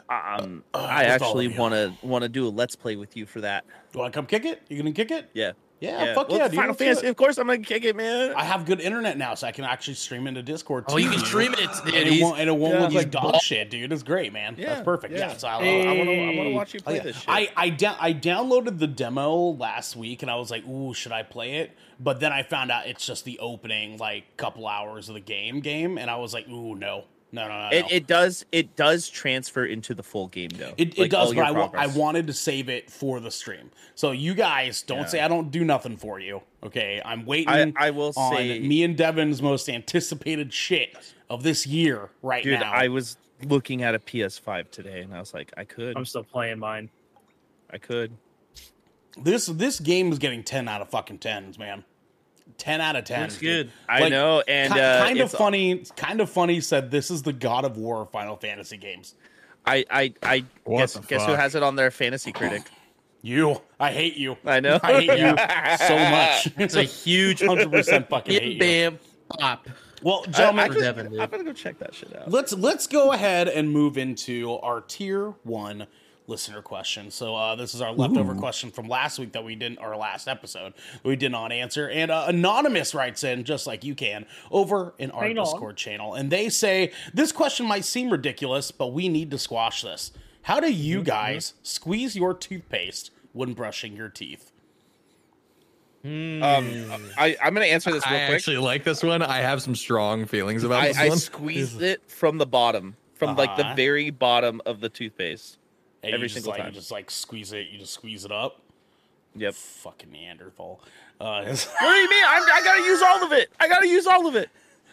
um, Uh, I actually want to want to do a let's play with you for that. You want to come kick it? You gonna kick it? Yeah, Yeah, fuck Well, yeah, dude. Final Fantasy. Of course, I'm gonna kick it, man. I have good internet now, so I can actually stream into Discord. Oh, you can stream it, and dude. it won't, and it won't yeah. look like He's dog ball- shit, dude. It's great, man. Yeah, That's perfect. Yeah, so I, I, want to. I want to watch you play this shit. I I, da- I downloaded the demo last week and I was like, "Ooh, should I play it?" But then I found out it's just the opening like couple hours of the game game, and I was like, "Ooh, no, no, no, no." It, no. it does it does transfer into the full game though. It, it Like, does, but your I, wa- I progress. wanted to save it for the stream. So you guys don't Yeah. say I don't do nothing for you. Okay, I'm waiting. I- I will on say- me and Devin's most anticipated shit of this year right Dude, now. I was looking at a PS5 today and I was like, I could, I'm still playing mine. I could. this this game is getting ten out of fucking tens, man. Ten out of ten. Looks good. I know, and uh, kind of it's- funny. Kind of funny. Said this is the God of War Final Fantasy games. I I I What guess guess who has it on their fantasy critic? You, I hate you. I know. I hate you <laughs> so much. It's a huge hundred percent fucking hate bam, you. bam, pop. Well, I, gentlemen, I for just- Devin. I'm gonna go check that shit out. let's let's go ahead and move into our tier one listener question. So uh, this is our leftover question from last week that we didn't, our last episode we did not answer. And uh, anonymous writes in just like you can over in our Hang on. Discord channel, and they say this question might seem ridiculous, but we need to squash this. How do you Mm-hmm. guys squeeze your toothpaste when brushing your teeth? Um, I I'm gonna answer this real I quick. actually like this one. I have some strong feelings about I, this I one. squeezed it from the bottom, from like the Uh-huh. very bottom of the toothpaste. And Every single like, time. You just like squeeze it. You just squeeze it up. Yep. Fucking Neanderthal. Uh, <laughs> What do you mean? I'm, I gotta use all of it. I gotta use all of it.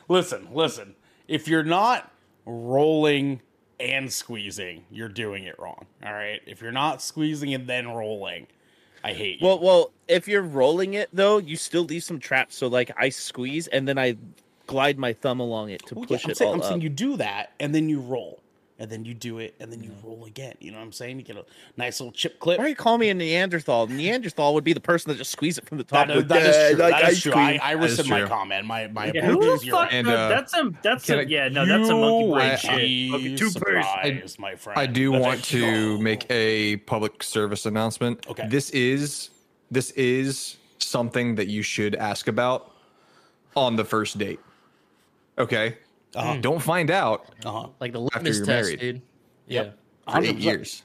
Listen, listen. If you're not rolling and squeezing, you're doing it wrong. All right. If you're not squeezing and then rolling, I hate you. Well, well, if you're rolling it though, you still leave some traps. So like I squeeze and then I glide my thumb along it to Well, yeah, push I'm it saying, all I'm up. saying you do that and then you roll. And then you do it and then you roll again. You know what I'm saying? You get a nice little chip clip. Why are you calling me a Neanderthal? Neanderthal would be the person that just squeeze it from the top. That is, with, that is true. like that is ice true. I, I rescind my comment. My my Yeah, who apologies. the fuck? And, uh, that's some. That's can some. Yeah, no, that's some monkey brain shit. Be Okay, two surprised, my friend. I do Let's want to go. make a public service announcement. Okay. This is this is something that you should ask about on the first date. Okay? Uh-huh. Don't find out Uh-huh. Like the litmus you're test, married. dude. Yeah. Yep. for 8 100%. years.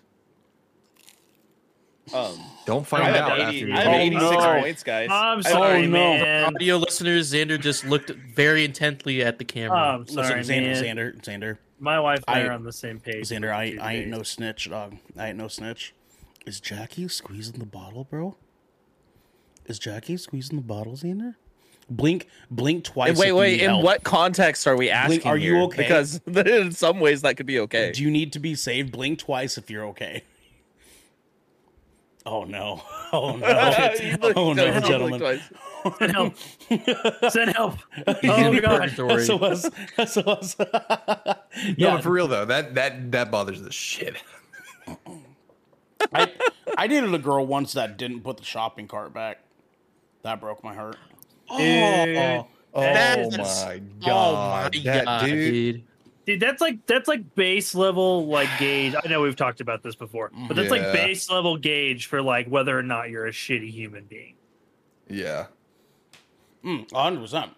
Um, Don't find have, out 80 after you I have Oh, 86 no. points, guys. I'm I- sorry, no. man. <laughs> Audio listeners, Xander just looked very intently at the camera. I'm sorry, Listen, Xander, man. Xander, Xander, My wife and I I- are on the same page. Xander. I, I ain't no snitch, dog. I ain't no snitch. Is Jackie squeezing the bottle, bro? Is Jackie squeezing the bottle, Xander? Blink, blink twice. wait, wait. In help. what context are we asking? Blink, are you here? okay? Because <laughs> in some ways that could be okay. Do you need to be saved? Blink twice if you're okay. Oh no! <laughs> Oh no! <laughs> oh no, Don't gentlemen! Send help. Send help. Oh my god. SOS! SOS! No, yeah, but for real though, that that that bothers the shit. I, I dated a girl once that didn't put the shopping cart back. That broke my heart. Dude. Oh That my is- god, oh my that God, dude. Dude, that's like that's like base level like gauge. I know we've talked about this before, but that's Yeah. like base level gauge for like whether or not you're a shitty human being. Yeah, Mm, 100%.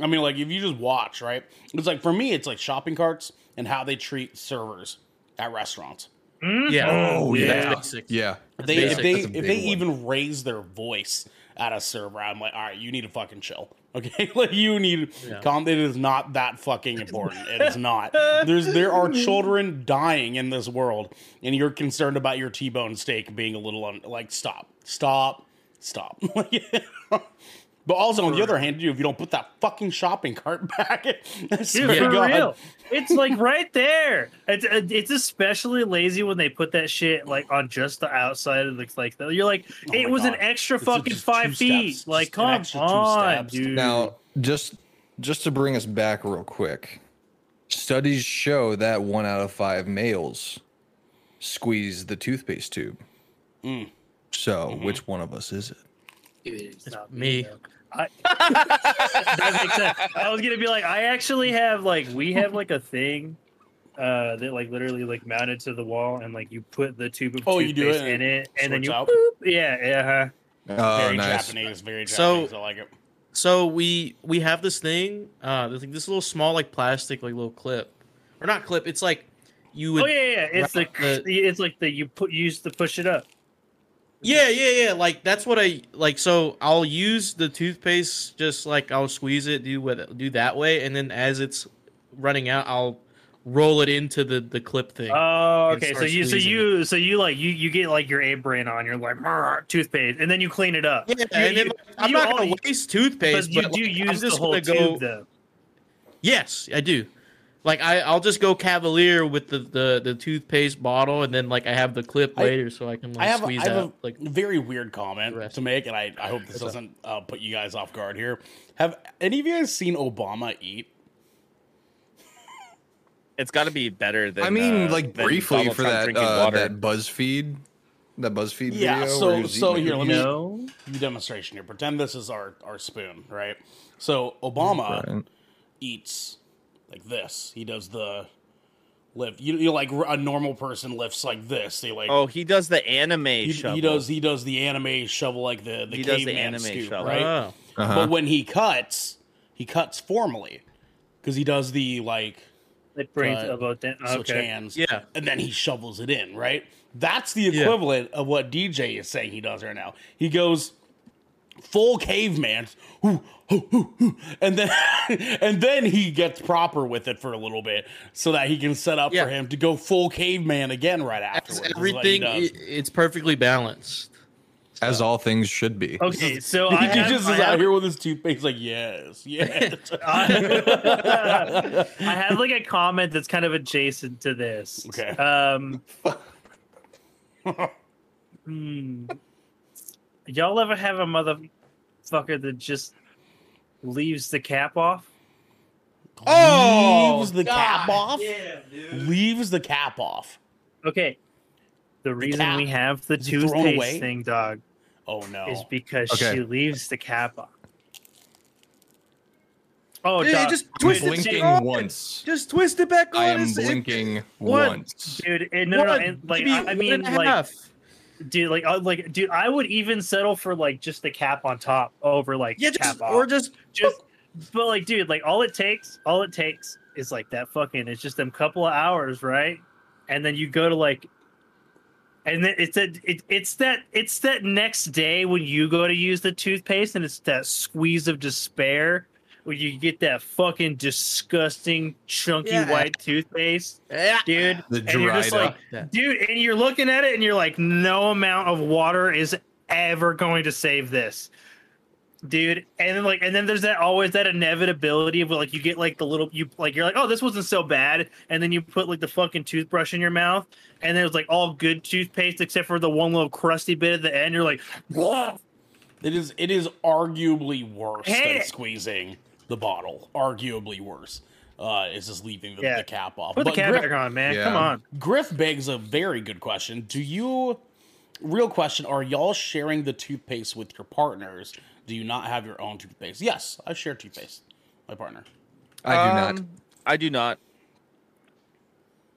I mean, like, if you just watch, right? It's like, for me, it's like shopping carts and how they treat servers at restaurants. Yeah. Oh, That's yeah. basic. yeah. If they, if they, if they one. even raise their voice at a server, I'm like, all right, you need to fucking chill. <laughs> Okay, <laughs> like you need Yeah. calm. It is not that fucking important. It is not. <laughs> There's there are children dying in this world, and you're concerned about your T-bone steak being a little un- like stop, stop, stop. But also on the other hand, dude, if you don't put that fucking shopping cart <laughs> back, I swear Dude, for God, real. <laughs> It's like right there. It's uh, it's especially lazy when they put that shit like on just the outside of the like. The, you're like, Oh it my was an extra It's fucking just five feet. steps. Like, come on, dude. Now, just just to bring us back real quick, studies show that one out of five males squeeze the toothpaste tube. Mm. So, Mm-hmm. which one of us is it? It's not Me. though. I, <laughs> that makes sense. I was gonna be like, I actually have like we have like a thing uh that like literally like mounted to the wall and like you put the tube of Oh, you do it toothpaste and in it and then you out? boop, yeah yeah uh-huh. Oh, very nice. Japanese, very Japanese So- I like it. So we we have this thing, uh, there's like this little small like plastic like little clip, or not clip. It's like you would. oh yeah yeah it's the, the- it's like the you put you use to push it up Yeah, yeah, yeah. Like that's what I like. So I'll use the toothpaste, just like I'll squeeze it, do what do that way, and then as it's running out, I'll roll it into the the clip thing. oh okay so you so you so you like you you get like your ape brain on you're like toothpaste and then you clean it up yeah, You- and then like, I'm not gonna waste toothpaste, you but do like, I'm use the just whole gonna tube go. though Yes, I do. Like I, I'll just go cavalier with the, the, the toothpaste bottle, and then like I have the clip I- later, so I can like I have, squeeze I have out. a like very weird comment to make, and I, I hope this doesn't uh, put you guys off guard here. Have any of you guys seen Obama eat? It's got to be better than. I mean, uh, like briefly Donald for Trump that drinking uh, water. that BuzzFeed, that BuzzFeed Yeah, video. so- where he was so here, let me- no demonstration here. Pretend this is our, our spoon, right? So Obama Right. eats like this. He does the lift. You, you like a normal person lifts like this. They like Oh, he does the anime he, shovel. he does he does the anime shovel like the the He does the caveman anime scoop, shovel. right? oh. Uh-huh. But when he cuts, he cuts formally because he does the like it brings Uh, about that switch hands, Yeah. and then he shovels it in. Right, that's the Yeah. equivalent of what DJ is saying he does right now. He goes full caveman, and then <laughs> and then he gets proper with it for a little bit so that he can set up Yeah. for him to go full caveman again right It's afterwards. is what he everything. it's perfectly balanced. as all things should be. okay <laughs> so He I have, just I is out have- here with his toothpaste, like yes, <laughs> yes. I I have like a comment that's kind of adjacent to this. Okay. Um. hmm. Y'all ever have a motherfucker that just leaves the cap off? Oh, leaves the cap off. Leaves the cap off. Okay. The reason cap we have the is thrown toothpaste thing, dog, Oh no. is because Okay. she leaves the cap off. Oh, Yeah, dog. just Dude, twist it Blinking on. once. Just twist it back on. I am It's- it- blinking once. dude. And no, no, One, and, like I, I mean, and like. half. Dude like uh, like dude i would even settle for like just the cap on top over like yeah, cap just off. or just just but like dude like all it takes all it takes is like that fucking it's just them couple of hours right and then you go to like and then it's that it, it's that it's that next day when you go to use the toothpaste and it's that squeeze of despair when you get that fucking disgusting chunky Yeah. white toothpaste Yeah. dude The and you're just like up. Dude and you're looking at it and you're like no amount of water is ever going to save this dude and then like and then there's that always that inevitability of like you get like the little you like you're like oh this wasn't so bad and then you put like the fucking toothbrush in your mouth and there's like all good toothpaste except for the one little crusty bit at the end you're like "Whoa." It is it is arguably worse Hate than squeezing the bottle. Arguably worse. Uh, is just leaving the, Yeah. the cap off. put the But cap Griff, back on man Yeah. come on Griff begs a very good question. Do you real question, are y'all sharing the toothpaste with your partners? Do you not have your own toothpaste? Yes, I share toothpaste. My partner. I do not. Um, I do not.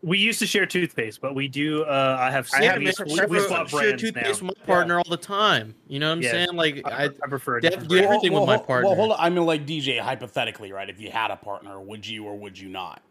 We used to share toothpaste but we do uh i have I have we, we, I we preferences. swap share brands toothpaste now with my partner all the time. You know what I'm Yeah. saying? Like I, I, I prefer Def- do brands. everything with my partner. Well, hold on. I mean, like DJ, hypothetically, right? If you had a partner, would you or would you not?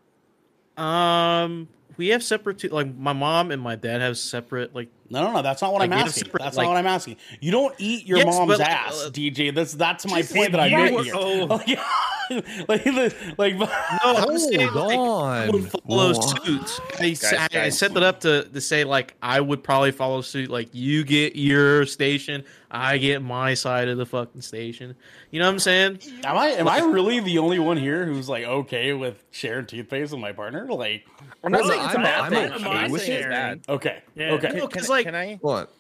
um, we have separate. To- like my mom and my dad have separate. Like No, no, no. That's not what Like, I'm asking. separate, That's like- not what I'm asking. You don't eat your Yes, mom's but, ass, uh, DJ. That's that's my point that I you make were- here. oh. <laughs> <laughs> like, the- like, <laughs> no, I'm saying Hold like, on. would follow What? suit. I, s- Guys, I- I guys. set that up to, to say like I would probably follow suit. Like you get your station, I get my side of the fucking station. You know what I'm saying? am I am I really the only one here who's like okay with sharing toothpaste with my partner? Like, I'm not Well, saying it's a I'm- bad I'm thing. okay I'm not with saying it's it. bad. okay, Yeah. okay. No, Can, 'cause, I- like- can I? What?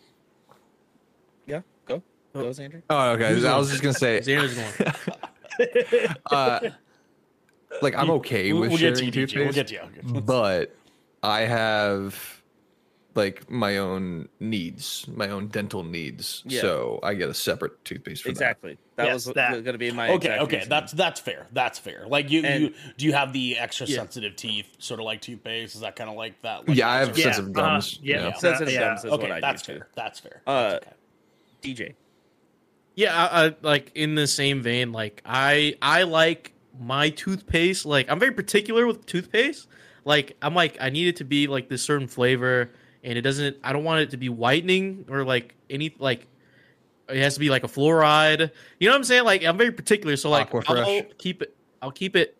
Yeah, go. Oh. Go, Andrew. Oh, okay. Who's I on? was just gonna say, Xander's going. <laughs> uh, like I'm okay We'll, with we'll get sharing to you, DJ. We'll toothpaste, get to you. but I have like my own needs, my own dental needs. Yeah. So I get a separate toothpaste for that. Exactly. That Yes, was that. going to be my Okay, exact okay, reasoning. that's that's fair. That's fair. Like you, And- you do you have the extra Yeah. sensitive teeth, sort of like toothpaste? Is that kind of like that? that. Like Yeah, I have extra- Yeah, sensitive uh-huh, gums. yeah. you know. sensitive yeah. gums is Okay, what I that's do fair. too. That's fair. Uh, okay. DJ. Yeah, I, I like in the same vein. Like I, I like my toothpaste. Like I'm very particular with toothpaste. Like I'm like I need it to be like this certain flavor, and it doesn't. I don't want it to be whitening or like any like. It has to be like a fluoride. You know what I'm saying? Like I'm very particular. So like I'll keep it. I'll keep it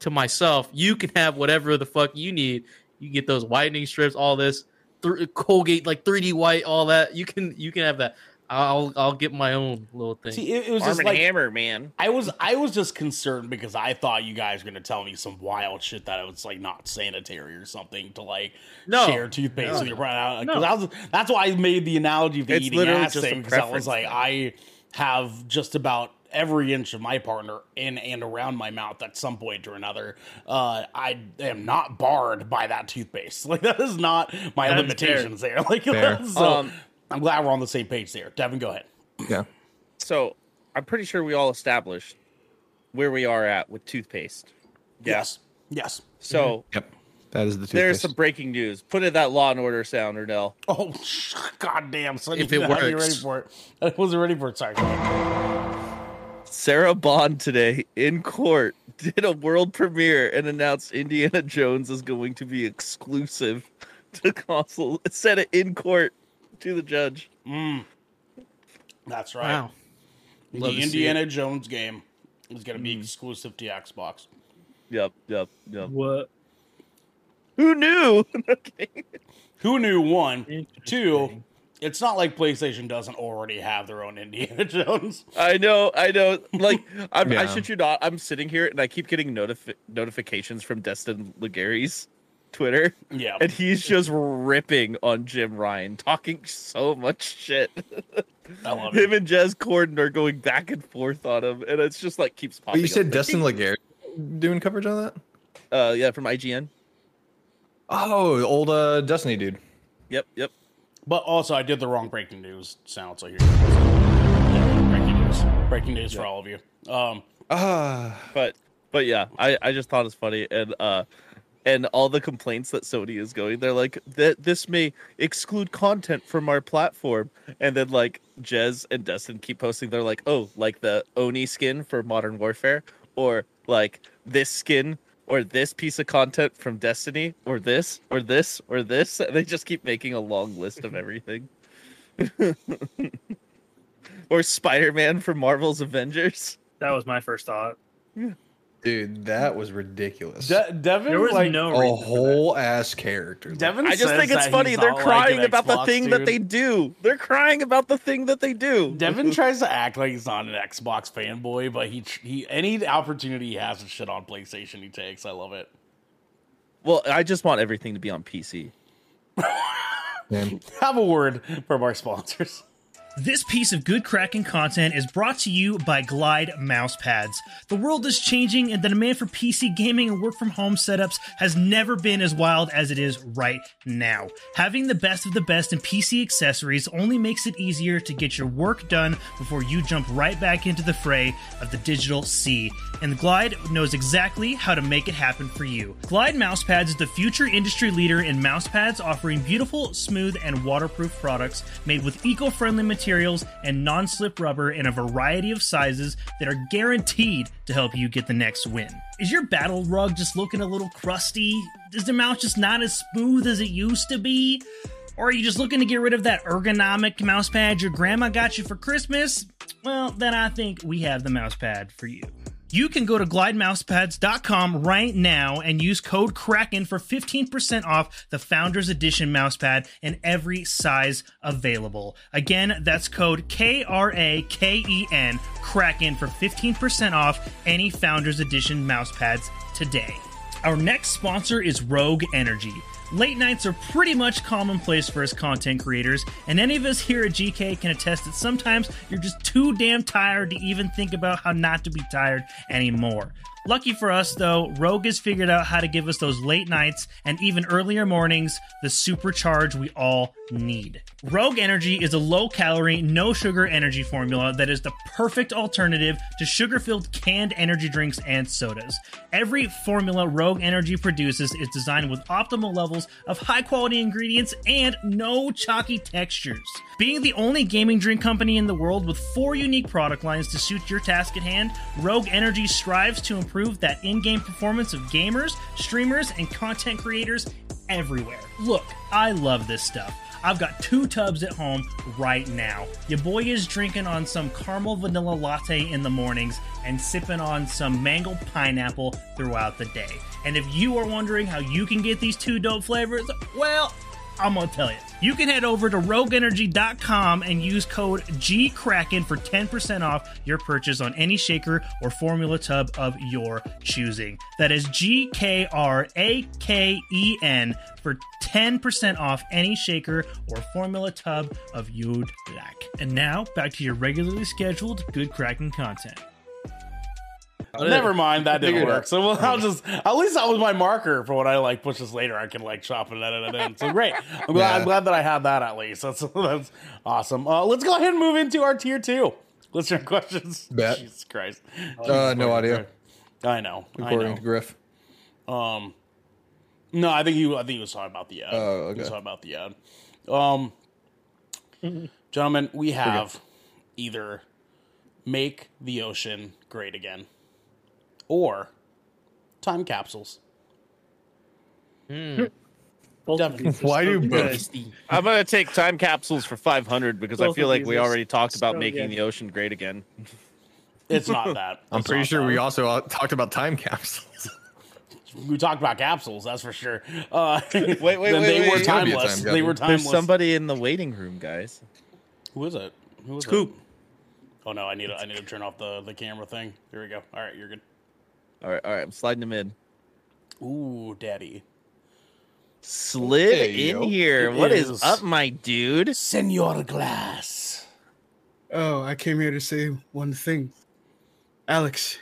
to myself. You can have whatever the fuck you need. You get those whitening strips, all this th- Colgate like 3D white, all that. You can you can have that. I'll I'll get my own little thing. See, it, it was Arm just and like Hammer, man. I was I was just concerned because I thought you guys were gonna tell me some wild shit that it was like not sanitary or something to like No. share toothpaste No. with your brother. No. Because that's why I made the analogy of the It's eating ass thing because I was like thing. I have just about every inch of my partner in and around my mouth at some point or another. Uh, I am not barred by that toothpaste. <laughs> Like that is not my That's limitations there. <laughs> Like so. Um, I'm glad we're on the same page there. Devin, go ahead. Yeah. So I'm pretty sure we all established where we are at with toothpaste. Yeah. Yes. Yes. So mm-hmm. Yep. That is the toothpaste. there's some breaking news. Put in that Law and Order sound, Ernell. Oh, <laughs> goddamn! son, If you it had me works. ready for it. I wasn't ready for it. Sorry. Sarah Bond today in court did a world premiere and announced Indiana Jones is going to be exclusive to console. It said it in court to the judge. Mm. That's right. Wow. The Love to see Indiana Jones game is going to be exclusive to Xbox. Yep, yep, yep. What? Who knew? <laughs> Who knew? One, two. It's not like PlayStation doesn't already have their own <laughs> Indiana Jones. I know, I know. Like, I'm, I <laughs> Yeah. shit you not. I'm sitting here and I keep getting notifi- notifications from Destin Legarie's Twitter, Yeah. and he's just ripping on Jim Ryan, talking so much shit. I love him it. and Jez Corden are going back and forth on him, and it's just like keeps But popping. you said up. Destin Legarie doing coverage on that? Uh, yeah, from IGN. Oh, old uh, Destiny dude. Yep, yep. But also, I did the wrong breaking news sound, so here. Yeah, breaking news. Breaking news for all of you. Um, Ah, But but yeah, I I just thought it's funny, and uh, and all the complaints that Sony is going, they're like that this may exclude content from our platform, and then like Jez and Destin keep posting, they're like, oh, like the Oni skin for Modern Warfare, or like this skin or this piece of content from Destiny, or this, or this, or this. And <laughs> they just keep making a long list of everything. <laughs> or Spider Man from Marvel's Avengers. That was my first thought. Dude, that was ridiculous. De- Devin, There was like, no a reason for that. whole ass character. Devin I just says think it's funny. They're not like crying an about the Xbox thing that they do. They're crying about the thing that they do. Devin <laughs> tries to act like he's not an Xbox fanboy, but he he any opportunity he has to shit on PlayStation, he takes. I love it. Well, I just want everything to be on PC. <laughs> Have a word from our sponsors. This piece of Good Kraken content is brought to you by Glide mouse pads. The world is changing and the demand for PC gaming and work from home setups has never been as wild as it is right now. Having the best of the best in PC accessories only makes it easier to get your work done before you jump right back into the fray of the digital sea. And Glide knows exactly how to make it happen for you. Glide mouse pads is the future industry leader in mouse pads, offering beautiful, smooth, and waterproof products made with eco-friendly materials and non-slip rubber in a variety of sizes that are guaranteed to help you get the next win. Is your battle rug just looking a little crusty? Is the mouse just not as smooth as it used to be? Or are you just looking to get rid of that ergonomic mouse pad your grandma got you for Christmas? Well, then I think we have the mouse pad for you. You can go to glidemousepads.com right now and use code Kraken for 15% off the Founders Edition mousepad in every size available. Again, that's code K R A K E N Kraken for 15% off any Founders Edition mousepads today. Our next sponsor is Rogue Energy. Late nights are pretty much commonplace for us content creators, and any of us here at GK can attest that sometimes you're just too damn tired to even think about how not to be tired anymore. Lucky for us, though, Rogue has figured out how to give us those late nights and even earlier mornings the supercharge we all need. Rogue Energy is a low calorie, no sugar energy formula that is the perfect alternative to sugar filled canned energy drinks and sodas. Every formula Rogue Energy produces is designed with optimal levels of high quality ingredients and no chalky textures. Being the only gaming drink company in the world with four unique product lines to suit your task at hand, Rogue Energy strives to improve that in game performance of gamers, streamers, and content creators everywhere. Look, I love this stuff. I've got two tubs at home right now. Your boy is drinking on some caramel vanilla latte in the mornings and sipping on some mango pineapple throughout the day. And if you are wondering how you can get these two dope flavors, well, I'm gonna tell you. You can head over to rogueenergy.com and use code GKRAKEN for 10% off your purchase on any shaker or formula tub of your choosing. That is G K R A K E N for 10% off any shaker or formula tub of you'd like. And now, back to your regularly scheduled Good Kraken content. <laughs> Never mind, that didn't work. So well, I'll just at least that was my marker for when I like push this later. I can like chop and edit it in. So great. I'm glad, I'm glad that I had that at least. That's <laughs> that's awesome. Uh, let's go ahead and move into our tier two listener <laughs> questions. Bet. Jesus Christ. Uh, no audio, I know. I according know. to Griff. Um, no, I think you. I think he was talking about the ad. Oh, He was talking about the ad. Um, gentlemen, we have either make the ocean great again, or time capsules. Both Devin, of these are why do both? I'm gonna take time capsules for 500 because I feel like we already talked about so making good. the ocean great again. It's not <laughs> that. I'm It's pretty sure that. we also uh, talked about time capsules. <laughs> we talked about capsules. That's for sure. Uh, wait, wait, They wait, were wait. It's gotta be a timeless. time They were timeless. There's somebody in the waiting room, guys. Who is it? Who is Coop. it? Oh no, I need to, I need to turn off the the camera thing. Here we go. All right, you're good. All right, all right. I'm sliding him in. Ooh, daddy. Slid There in go. here. It What is is. up, my dude? Senor Glass. Oh, I came here to say one thing. Alex,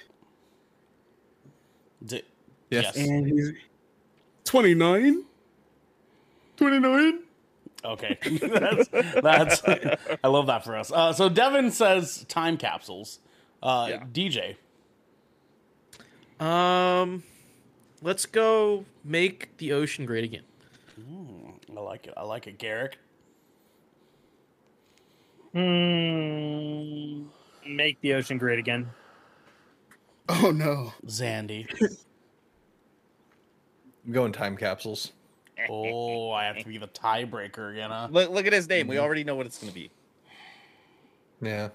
D- Yes. and he's 29? 29? Okay. <laughs> that's, that's I love that for us. Uh, so Devin says time capsules. Uh, Yeah. DJ. Um, let's go make the ocean great again. I like it. I like it. Garrick. Hmm. make the ocean great again. Oh no. Zandy. I'm going time capsules. Oh, I have to be the tiebreaker you know. Look, look at his name. We already know what it's going to be. Yeah.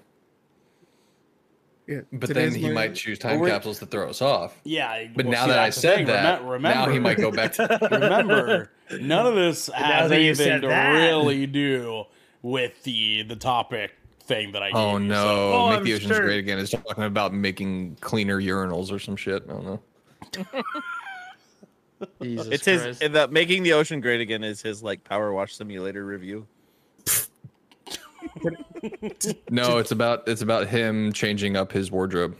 Yeah, But then he my- might choose time we're- capsules to throw us off. Yeah, But well, now see, that I that's the said thing. that, Remem- now he might go back to <laughs> <laughs> remember, none of this has anything to that. really do with the the topic thing that I. Oh gave no! so- Oh, Make I'm the oceans sure. great again is talking about making cleaner urinals or some shit. I don't know. <laughs> Jesus It's his Christ. the making the ocean great again is his like power wash simulator review. <laughs> No, it's about it's about him changing up his wardrobe.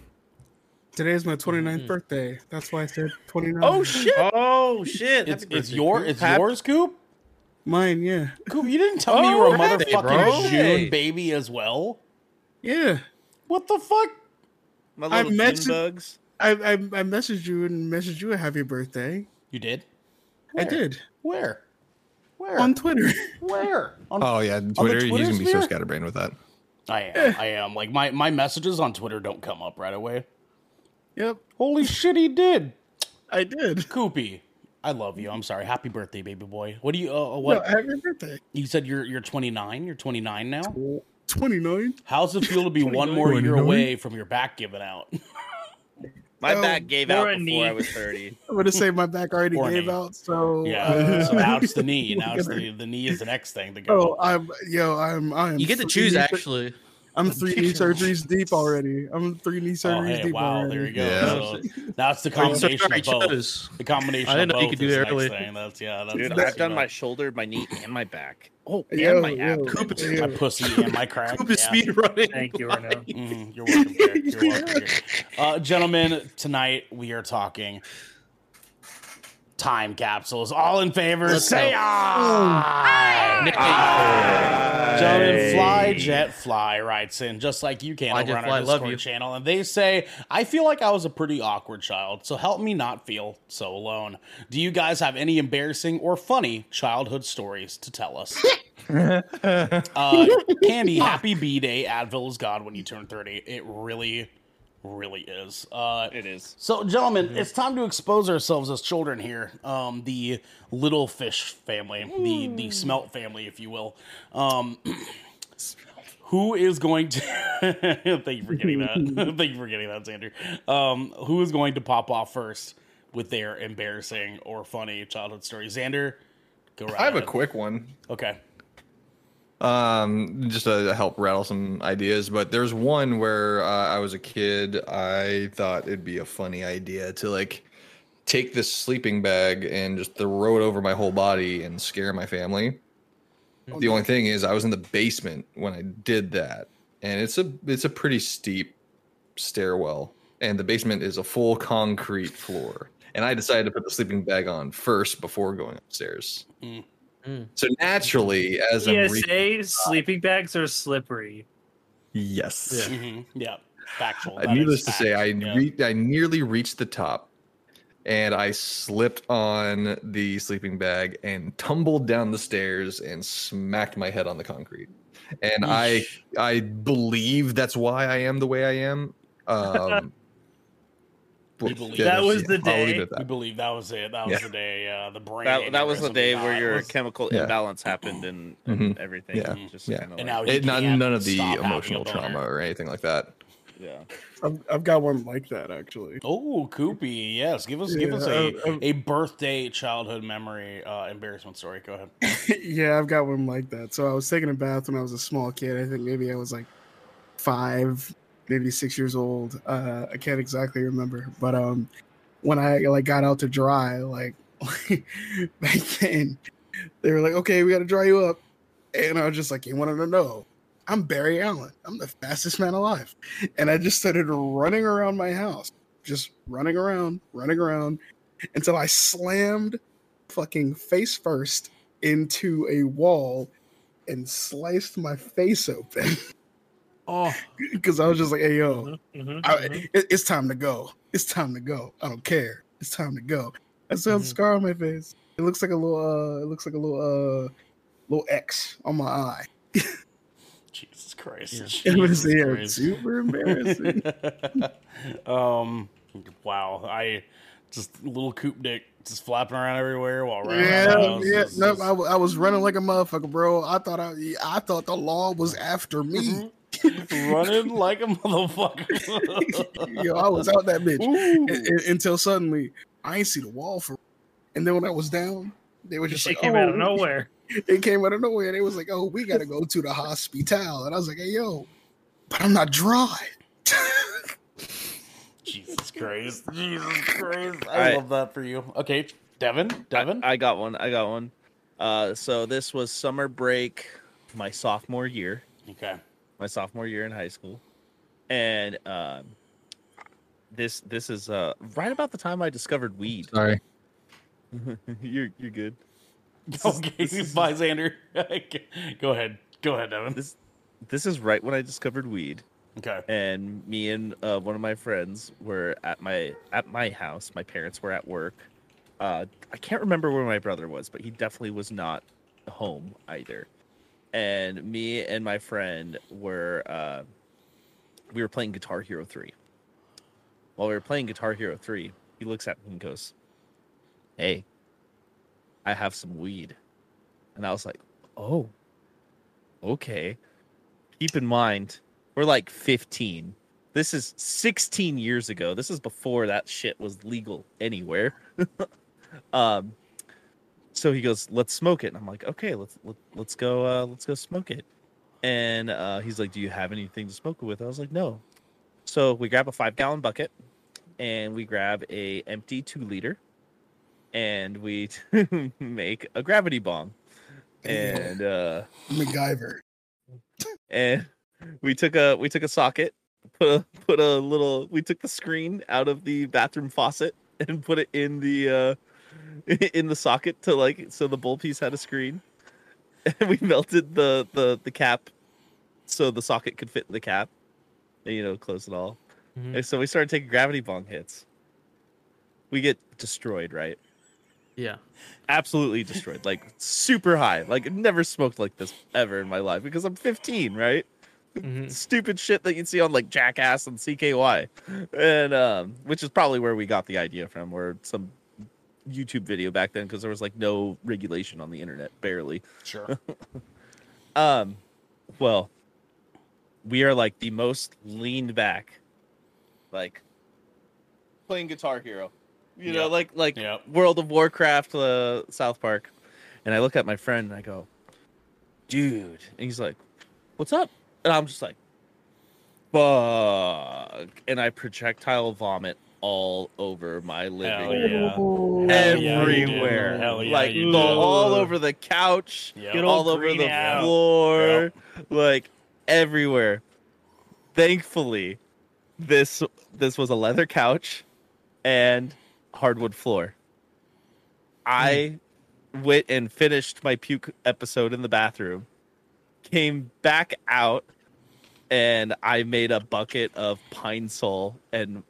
Today's my mm-hmm. 29th birthday. That's why I said 29. Oh shit! Oh shit! It's, it's your it's Hap- yours, Coop. Mine, yeah. Coop, you didn't tell me you were Oh, a happy, motherfucking bro. June baby as well. Yeah. What the fuck? My I little met June bugs. I, I I messaged you and messaged you a happy birthday. You did? I Where? did. Where? Where? On Twitter. <laughs> Where? On Oh yeah, Twitter. He's gonna be so scatterbrained with that. I am. I am. Like my my messages on Twitter don't come up right away. yep. Holy shit, he did. I did. Koopy, I love you. I'm sorry. Happy birthday, baby boy. What do you? Uh, No, what? happy birthday. You said you're you're 29. You're 29 now. 29. How's it feel to be <laughs> one more year away from your back giving out? <laughs> My back gave out before knee. I was thirty. <laughs> I'm gonna say my back already Or gave knee. out, so Yeah. uh, <laughs> so <laughs> now it's the knee. Now it's the the knee is the next thing to Oh. I'm yo, I'm I'm You get to choose knee- actually. I'm three knee surgeries deep already. I'm three knee Oh, surgeries hey, deep wow, already. there you go. Yeah. So that's the Oh, combination I of both. The combination. I didn't of know you both could do that early. thing. That's yeah. That's, Dude, that's I've done you my shoulder, my knee, and my back. Oh, Yo, and my ab. yo, Coop is- yo. my pussy and my <laughs> crack. Coop is yeah. speed running. Thank you, Renault. Mhm, you're welcome. Derek. You're <laughs> welcome. Derek. Uh, gentlemen, tonight we are talking time capsules. All in favor, say aye. Gentlemen, Fly Jet Fly writes in just like you can Fly over on our love Discord you. channel, and they say, "I feel like I was a pretty awkward child, so help me not feel so alone." Do you guys have any embarrassing or funny childhood stories to tell us? <laughs> uh, Candy, happy B day. Advil is God when you turn 30. It really, really is. Uh, It is. so, gentlemen, it's time to expose ourselves as children here. Um, the little fish family, the the smelt family, if you will. Um, <clears throat> who is going to? <laughs> thank you for getting that. <laughs> <laughs> thank you for getting that, Xander. Um, who is going to pop off first with their embarrassing or funny childhood story? Xander, go right I have a quick one. Okay. Um, just to help rattle some ideas, but there's one where uh, I was a kid. I thought it'd be a funny idea to like take this sleeping bag and just throw it over my whole body and scare my family. The only thing is, I was in the basement when I did that, and it's a it's a pretty steep stairwell, and the basement is a full concrete floor. And I decided to put the sleeping bag on first before going upstairs. Mm. Mm. So naturally, as I'm re- PSA, sleeping bags are slippery. yes, hmm Yeah. Factual. That needless is to say, I. Yeah. re- I nearly reached the top, and I slipped on the sleeping bag and tumbled down the stairs and smacked my head on the concrete. And I I believe that's why I am the way I am. <laughs> Um, You believe- yeah, That was the day. We that. believe that was it. That was Yeah. the day. Uh, the brain. That, that was the day where your was- chemical Yeah. imbalance happened and, and Mhm. everything. Yeah. Just Yeah. kind of And like, now he It, not, none of the stop having a emotional trauma or anything like that. yeah. I've, I've got one like that actually. Oh, Koopy. Yes. Give us give us a, Yeah, a birthday childhood memory uh, embarrassment story. Go ahead. <laughs> yeah, I've got one like that. So I was taking a bath when I was a small kid. I think maybe I was like five, maybe six years old. Uh, I can't exactly remember, but um, when I like got out to dry, like <laughs> back then, they were like, "Okay, we got to dry you up," and I was just like, "You wanted to know." I'm Barry Allen. I'm the fastest man alive. And I just started running around my house, just running around, running around until I slammed fucking face first into a wall and sliced my face open <laughs> Oh, <laughs> because I was just like, "Hey yo, Mhm, I, mhm. it- it's time to go. It's time to go. I don't care. It's time to go." I still have a scar on my face. It looks like a little. uh It looks like a little. uh Little X on my eye. <laughs> Jesus Christ. It was Jesus yeah, Christ. super embarrassing. <laughs> um, wow. I just little coop dick just flapping around everywhere while running. Yeah, around the house. yeah. It's No, just- I, w- I was running like a motherfucker, bro. I thought I, I thought the law was after me. Running like a motherfucker. <laughs> Yo, I was out that bitch Ooh. Un- un- until suddenly I ain't see the wall for. And then when I was down, they were just shit like, came oh, out of nowhere. <laughs> It came out of nowhere. They was like, oh, we gotta go to the hospital, and I was like, hey, yo, but I'm not dry. <laughs> Jesus Christ. Jesus Christ. I Alright. love that for you. Okay, Devin. Devin. I, I got one. I got one. Uh, so this was summer break, my sophomore year, okay. My sophomore year in high school, and um, this this is uh right about the time I discovered weed. Sorry. <laughs> you're you're good. Okay, <laughs> bye, Xander. <laughs> Go ahead. Go ahead, Devin. This this is right when I discovered weed, Okay. and me and uh, one of my friends were at my at my house. My parents were at work. Uh, I can't remember where my brother was, but he definitely was not home either. And me and my friend were uh, we were playing Guitar Hero three. While we were playing Guitar Hero three, he looks at me and goes, "Hey, I have some weed," and I was like, "Oh, okay." Keep in mind, we're like 15. This is 16 years ago. This is before that shit was legal anywhere. <laughs> um, so he goes, "Let's smoke it." And I'm like, "Okay, let's let, let's go. Uh, let's go smoke it." And uh, he's like, "Do you have anything to smoke it with?" I was like, "No." So we grab a five gallon bucket, and we grab a empty two liter, and we <laughs> make a gravity bong. And uh, MacGyver. and we took a we took a socket put a put a little we took the screen out of the bathroom faucet and put it in the uh <laughs> in the socket to like so the bowl piece had a screen. And <laughs> we melted the the the cap so the socket could fit in the cap and you know close it all. Mhm. and so we started taking gravity bong hits. We get destroyed right? Yeah. absolutely destroyed like super high. Like I've never smoked like this ever in my life because i'm 15 right? Mhm. <laughs> stupid shit that you'd see on like jackass and cky and um which is probably where we got the idea from where some youtube video back then because there was like no regulation on the internet barely. Sure. <laughs> um well we are like the most leaned back like playing guitar hero. You know like like Yep. world of warcraft uh, south park. And i look at my friend and i go dude and he's like what's up? And i'm just like fuck. And i projectile vomit all over my living Hell room yeah. Hell yeah, everywhere Hell yeah, like you the- all over the couch Yep. All over the out. floor, like everywhere. Thankfully, this this was a leather couch and hardwood floor. I hmm. went and finished my puke episode in the bathroom, came back out, and I made a bucket of pine sol and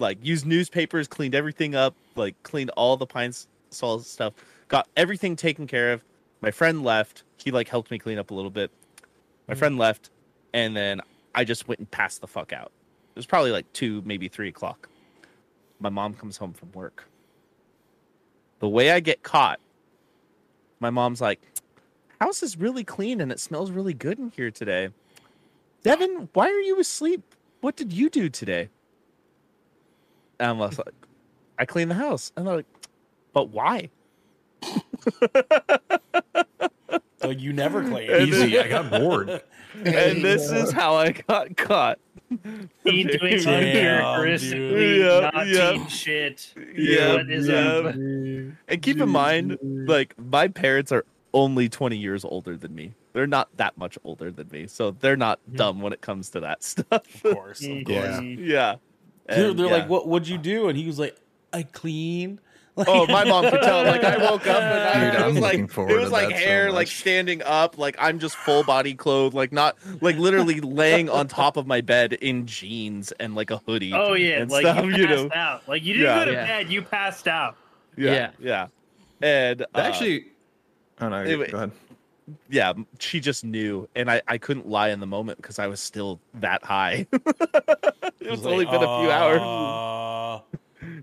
like used newspapers, cleaned everything up, like cleaned all the pine sol stuff, got everything taken care of. My friend left. He like helped me clean up a little bit. My mm. friend left, and then I just went and passed the fuck out. It was probably like two, maybe three o'clock. My mom comes home from work. The way I get caught, my mom's like, "House is really clean and it smells really good in here today." Devin, why are you asleep? What did you do today? And I was like, "I cleaned the house." And they're like, "But why?" So you never clean. Easy. I got bored. and this is how I got caught. Teen doing Damn, uncharacteristically dude. Not yeah. teen shit. Yeah, What is yeah. up? And keep in mind, like my parents are only 20 years older than me. They're not that much older than me, so they're not mm-hmm. dumb when it comes to that <laughs> stuff. Of course. Of mm-hmm. course. Yeah. yeah. They're, And, they're yeah. like, "What would you do?" And he was like, "I clean." <laughs> Like, Oh, my mom could tell. Like I <laughs> woke up and I, Dude, was like it was like that so hair like standing up. Like I'm just full body clothed, like not like literally <laughs> laying on top of my bed in jeans and like a hoodie. Oh yeah, and like stuff, you you know. out. Like you didn't Yeah. go to Yeah. bed, you passed out. Yeah, yeah. And uh, Actually, oh no, anyway. go ahead. Yeah, she just knew, and I I couldn't lie in the moment because I was still that high. <laughs> it was only been a few hours.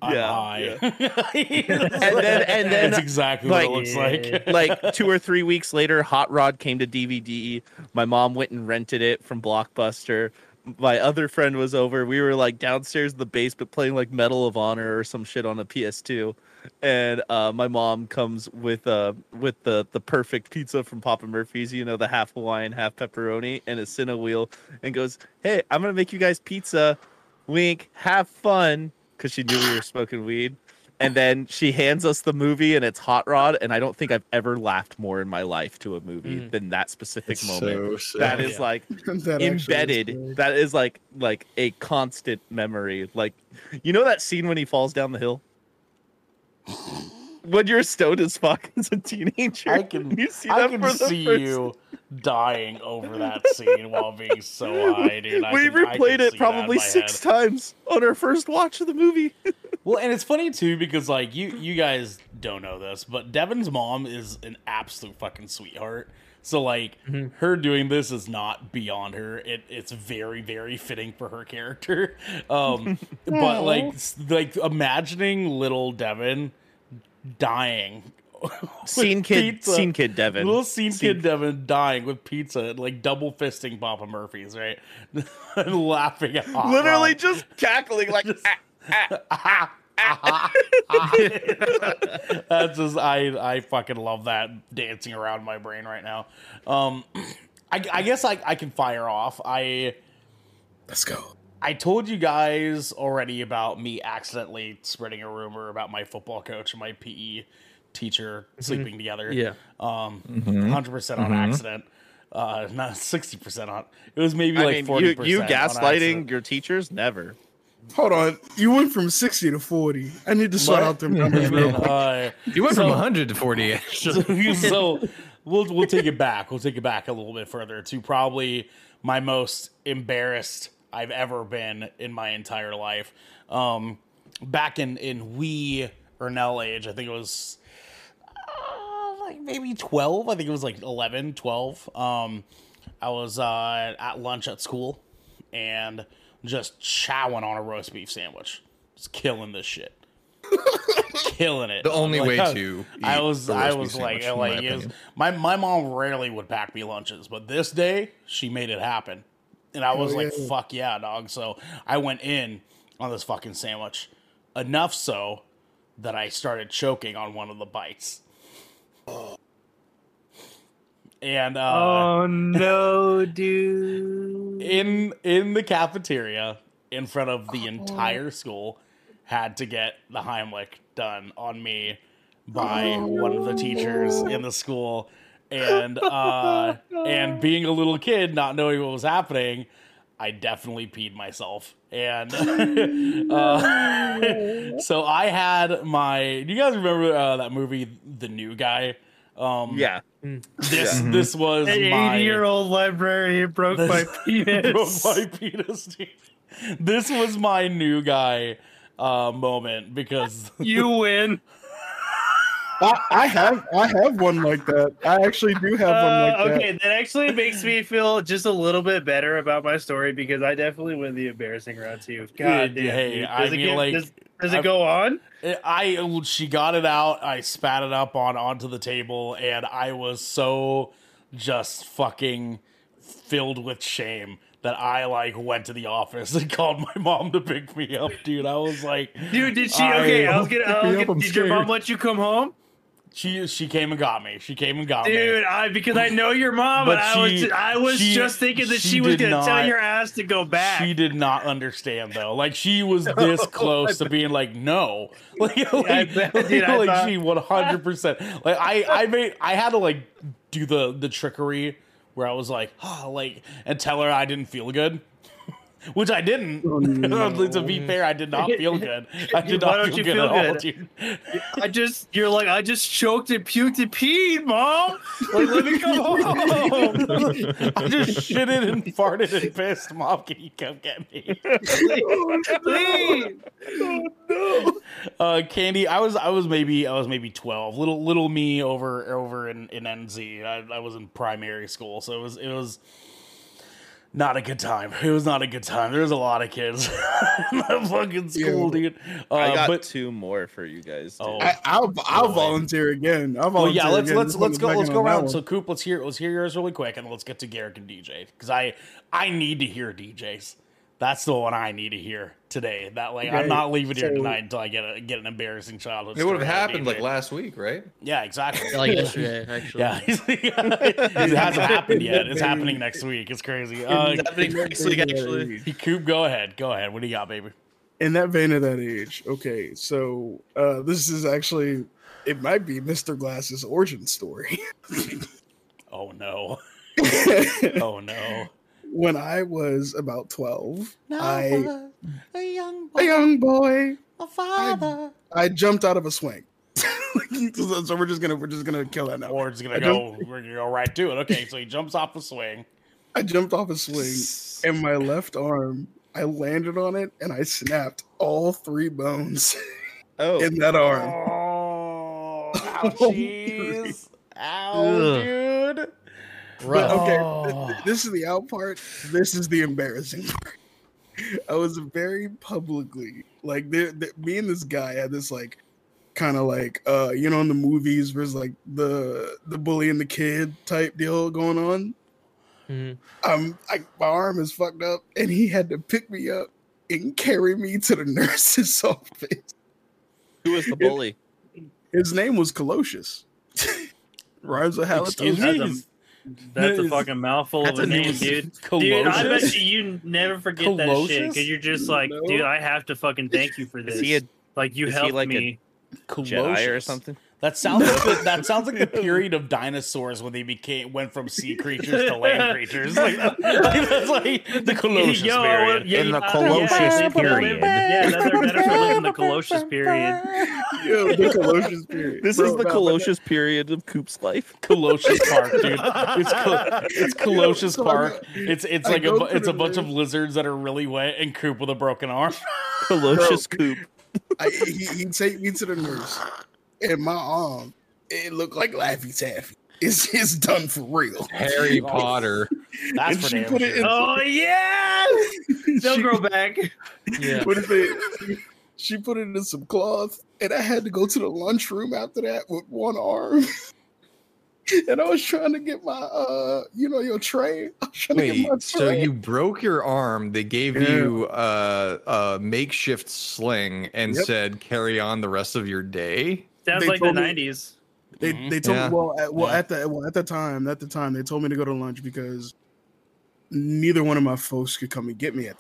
Yeah, high. <laughs> And then- and then, that's exactly like- what it looks like. <laughs> like two or three weeks later, Hot Rod came to DVD. My mom went and rented it from Blockbuster. My other friend was over. We were like downstairs in the basement playing like Medal of Honor or some shit on a PS2. And uh, my mom comes with uh with the the perfect pizza from Papa Murphy's, you know, the half Hawaiian, half pepperoni, and a Cinna wheel, and goes, "Hey, I'm gonna make you guys pizza. Wink, have fun," because she knew we were smoking weed. And then she hands us the movie and it's hot rod and i don't think i've ever laughed more in my life to a movie Mhm. than that specific It's moment. so that sad. is like <laughs> That actually is embedded. that is like like a constant memory. Like you know that scene when he falls down the hill when you're stoned as fuck <laughs> as a teenager I can, you see I can see first you <laughs> dying over that scene while being so high, dude. I we can, replayed it see that in probably six head. times on our first watch of the movie <laughs> Well, and it's funny too because like you you guys don't know this, but Devin's mom is an absolute fucking sweetheart. So like Mm-hmm. her doing this is not beyond her. It it's very very fitting for her character. <laughs> Um, but like like imagining little Devin dying. <laughs> with scene kid pizza. scene kid devin Little scene, Scene- kid Devin dying with pizza, like double fisting Papa Murphy's, right? <laughs> and laughing at Hot literally Rod. just cackling like "Ah, <laughs> That's just I I fucking love that dancing around my brain right now. Um, <clears throat> I, I guess I I can fire off. I Let's go. I told you guys already about me accidentally spreading a rumor about my football coach and my PE teacher sleeping together. Yeah. Um, Mm-hmm. 100 percent on accident. Uh, not sixty percent on. It was maybe I like mean, forty you, percent. you gaslighting your teachers? Never. Hold on. You went from 60 to 40. I need to sort out them numbers real quick. Uh, You went from So- 100 to 40. actually. <laughs> so we'll we'll take it back. We'll take it back a little bit further to probably my most embarrassed I've ever been in my entire life. Um, back in in wee Ernell age, I think it was uh, like maybe 12. I think it was like 11, 12. Um, I was uh, at lunch at school and just chowing on a roast beef sandwich, just killing this shit. <laughs> killing it. The only Like, way <laughs> I- to I was a I roast was like sandwich, like my was, my my mom rarely would pack me lunches, but this day she made it happen, and I was Oh, like, yeah. "Fuck yeah, dog!" So I went in on this fucking sandwich, enough so that I started choking on one of the bites. <gasps> And uh, Oh no, dude! In in the cafeteria in front of the entire school had to get the Heimlich done on me by one of the teachers in the school. And uh and <laughs> being a little kid not knowing what was happening I definitely peed myself. And <laughs> uh, <laughs> so I had my do you guys remember uh, that movie The New Guy um Yeah. this this was An my eighty-year-old librarian <laughs> broke my penis. broke my penis. dude. This was my new guy uh, moment because you win. I, I have I have one like that. I actually do have one Uh, like that. okay, that actually makes me feel just a little bit better about my story because I definitely win the embarrassing round too. God Dude, damn, hey, dude. I Does it mean, get- like, does, does it I've- go on? I she got it out. I spat it up on onto the table, and I was so just fucking filled with shame that I like went to the office <laughs> and called my mom to pick me up, dude. I was like, Dude, did she? I- Okay, I was gonna. I was me up, gonna I'm did your mom let you come home? She she came and got me. She came and got me. Dude, I because I know your mom, But and I was I was she- just thinking that she she, was gonna tell your ass to go back. She did not understand though. Like she was <laughs> this close to being like, no. <laughs> Like, like, bet, dude, like thought- she one hundred percent. Like I, I made I had to like do the the trickery where I was like, oh, like and tell her I didn't feel good. Which I didn't. <laughs> to be fair, I did not feel good. <laughs> I did Why not feel good feel at all, good? dude. <laughs> I just you're like I just choked and puked and peed, mom. Like let me come home. I just shitted and farted and pissed. Mom, can you come get me? Please. uh candy i was i was maybe i was maybe 12 little little me over over in in nz i, I was in primary school so it was it was Not a good time. It was not a good time. There was a lot of kids <laughs> in that fucking school, dude. Uh, I got but two more for you guys. Oh. too. I, I'll I'll volunteer again. I'll well, volunteer yeah. Let's again. let's Just let's go let's go around. So Coop, let's hear let's hear yours really quick, and let's get to Garrick and DJ because I I need to hear DJs. That's the one I need to hear today. That like I'm not leaving here so- tonight until I get a get an embarrassing childhood. It would have story out of happened like last week, right? Yeah, exactly. <laughs> like yesterday, <laughs> actually. <laughs> Yeah, it hasn't happened yet. It's happening next week. It's crazy. Uh, It's happening next week, actually. Coop, go ahead. Go ahead. What do you got, baby? in that vein of that age, okay, so uh, this is actually it might be Mr. Glass's origin story. Oh no. Oh no. When I was about twelve, I a young boy, a young boy, a I, I jumped out of a swing. so <laughs> so we're just gonna we're just gonna kill that now. We're just gonna I go. We're gonna go right to it. Okay, so he jumps off a swing. I jumped off a swing, and my left arm, I landed on it, and I snapped all three bones <laughs> oh, in that arm. Oh, <laughs> ouchies. Ow, dude. But okay, Oh. this is the out part. This is the embarrassing <laughs> part. I was very publicly like, there, there- me and this guy had this like, kind of like, uh, you know, in the movies, where's like the the bully and the kid type deal going on. Mm-hmm. Um, I, my arm is fucked up, and he had to pick me up and carry me to the <laughs> nurse's <laughs> office. who was the bully? His name was Colossus. Rhymes with Excuse halitosis. Me? That's a- a Is- fucking mouthful That's of a a name, name. dude. Dude, I bet you, you never forget that shit because you're just like, No. dude, I have to fucking thank you for this. Is he a like you is he helped like a me. Jedi or something? That sounds like the, that sounds like the <laughs> period of dinosaurs when they became went from sea creatures to land <laughs> creatures. Like, that- like <laughs> that's like the Colossus Yo, period. yeah, In the yeah, Colossus yeah, period. lived- Yeah, that's their dinosaur lived in the Colossus period. Yo, the Colossus period. This Bro, is the no, but Colossus period of Coop's life. Colossus Park, dude. It's Col- it's Colossus Park. It's it's like a go bu- to it's a the bunch of lizards that are really wet and Coop with a broken arm. Colossus Coop. I, he, he'd take me to the nurse, and my arm, it looked like Laffy Taffy. It's, it's done for real. Harry <laughs> Potter. That's And for she damn put it sure. in- Oh <laughs> yeah, they'll grow back. Yeah. what is it? She put it in some cloth, and I had to go to the lunchroom after that with one arm. <laughs> And I was trying to get my, uh, you know, your tray. I was trying to get my Wait, so you broke your arm. They gave Yeah. you uh, a makeshift sling and Yep. said carry on the rest of your day. Sounds They like the '90s. They Mhm. they told Yeah. me well at, well Yeah. at the well at the time at the time they told me to go to lunch because neither one of my folks could come and get me at,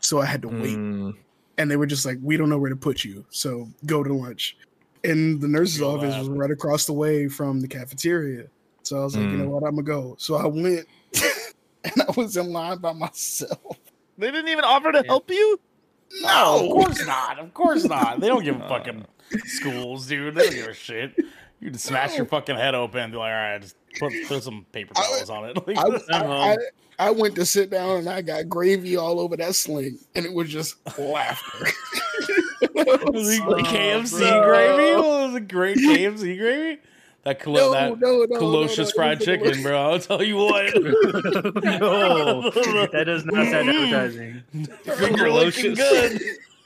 so I had to wait. Mm, And they were just like, "We don't know where to put you, so go to lunch." And the nurse's Feel office that. was right across the way from the cafeteria, so I was like, "You know what? I'm gonna go." So I went, <laughs> and I was in line by myself. They didn't even offer to help you. No, of course not. Of course not. They don't give a <laughs> fucking schools, dude. They don't give a shit. You just smash your fucking head open and be like, all right, just put, put some paper towels on it. <laughs> Like, I, I'm I, I, I went to sit down and I got gravy all over that sling, and it was just laughter. <laughs> <laughs> was it Oh, KFC bro. gravy? Was it great KFC gravy? That, colo- No, that no, no, Colossus no, no, fried chicken, bro. I'll tell you what. no, that does not sound advertising. Finger looking good.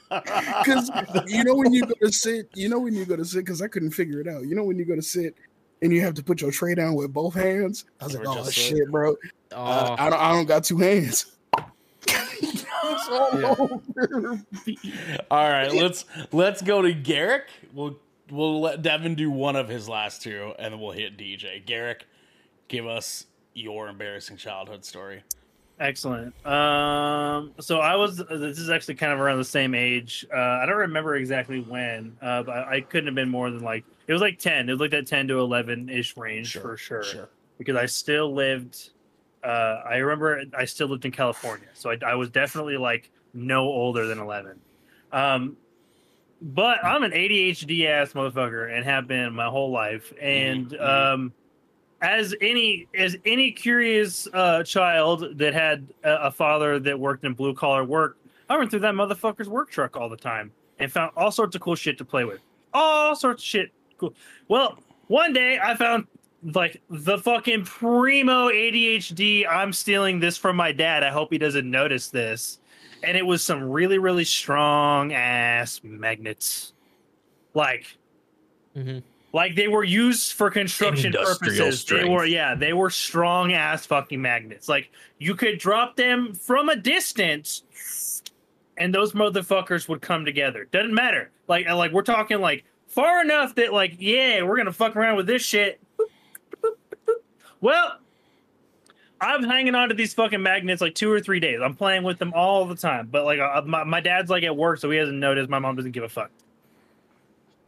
<laughs> Because you know when you go to sit, you know when you go to sit, because I couldn't figure it out. You know when you go to sit and you have to put your tray down with both hands. I was You like, oh just shit, bro. Oh, Uh, I don't, I don't got two hands. It's all over. All right, let's let's go to Garrick. We'll we'll let Devin do one of his last two, and then we'll hit DJ. Garrick, give us your embarrassing childhood story. Excellent. Um, so I was. This is actually kind of around the same age. Uh, I don't remember exactly when, uh, but I, I couldn't have been more than like it was like ten. It was like that ten to eleven ish range for sure. sure. Because I still lived. Uh, I remember I still lived in California, so I, I was definitely like no older than eleven. Um, but I'm an ADHD ass motherfucker and have been my whole life. And Mhm. um, as any as any curious uh, child that had a, a father that worked in blue collar work, I went through that motherfucker's work truck all the time and found all sorts of cool shit to play with. All sorts of shit. Cool. Well, one day I found like the fucking primo ADHD. I'm stealing this from my dad. I hope he doesn't notice this. And it was some really, really strong ass magnets. Like, Mhm. Like they were used for construction purposes. They were, yeah, they were strong ass fucking magnets. Like you could drop them from a distance, and those motherfuckers would come together. Doesn't matter. Like, like we're talking like far enough that like, yeah, we're gonna fuck around with this shit. Well, I'm hanging on to these fucking magnets like two or three days. I'm playing with them all the time. But like, uh, my, my dad's like at work, so he hasn't noticed. My mom doesn't give a fuck.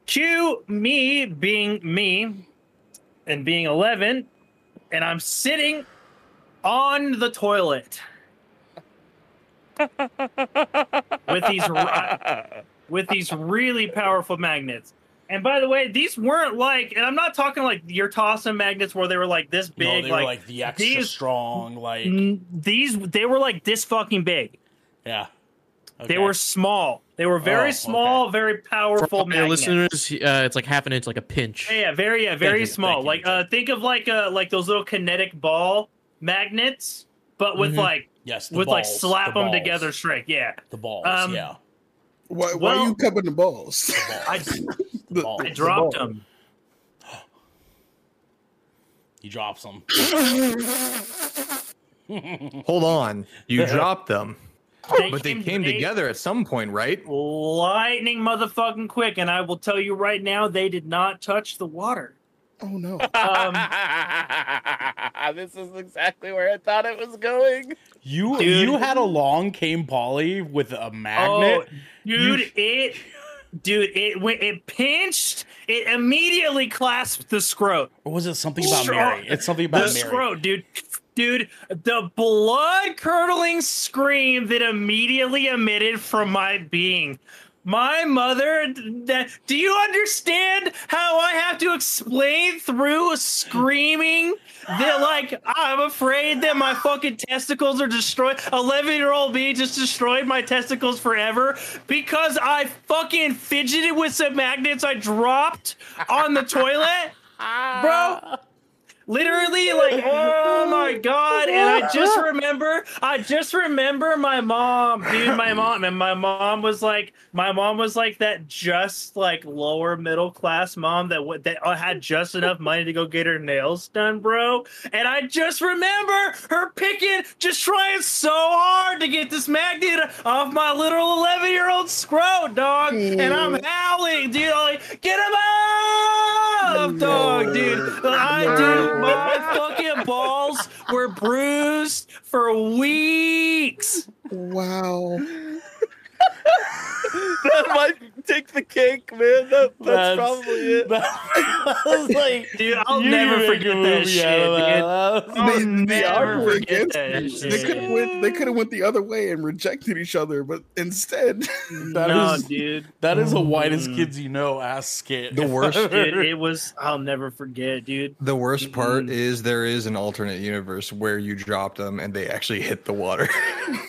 Cue me being me and being 11, and I'm sitting on the toilet with these uh, with these really powerful magnets. And by the way, these weren't like, and I'm not talking like your tossing magnets where they were like this No, big, were like, like the extra these- strong, like these. They were like this fucking big. yeah. They were small. They were very Oh, small, very powerful all your listeners, uh, it's like half an inch, like a pinch. Yeah, yeah, very, yeah, very you, small. you, like, uh, think of like uh, like those little kinetic ball magnets, but with Mhm. like yes, the with like slap the them balls, together straight. Yeah, The balls, Um, yeah. Why, why Well- are you cupping the balls? The balls. I, <laughs> The balls. I dropped ball. them. He drops them. <laughs> <laughs> Hold on. You dropped them, but they came they- together at some point, right? lightning motherfucking quick, and I will tell you right now, they did not touch the water. Oh no! Um, <laughs> this is exactly where I thought it was going. You Dude. you had a long cane poly with a magnet. Oh, dude, it, dude, it went, it pinched, it immediately clasped the scrot. or was it something about Sure. Mary? It's something The about Mary. scrot, dude. Dude, the blood curdling scream that immediately emitted from my being. My mother, that, do you understand how I have to explain through screaming that, like, I'm afraid that my fucking testicles are destroyed? 11 year old me just destroyed my testicles forever because I fucking fidgeted with some magnets I dropped on the toilet? <laughs> Bro, literally like oh my god. And i just <laughs> remember i just remember my mom dude my mom and my mom was like my mom was like that just like lower middle class mom that w- that uh, had just enough money to go get her nails done bro. And i just remember her picking just trying so hard to get this magnet off my little 11 year old scrote dog. And i'm howling dude I'm like get him off dog dude. I dude my fucking balls were bruised for weeks. Wow! That <laughs> might take the cake, man. That, that's, probably it. <laughs> That was like, Dude, I'll you never forget that shit, out dude. that. That was- I'll They- they never are forget against that each- They could have went. They could have went the other way and rejected each other, but instead, <laughs> That no, is- dude. That is a whitest Mm. kids you know ass skit. The worst- Dude, it was. I'll never forget, dude. The worst part is there is an alternate universe where you dropped them and they actually hit the water.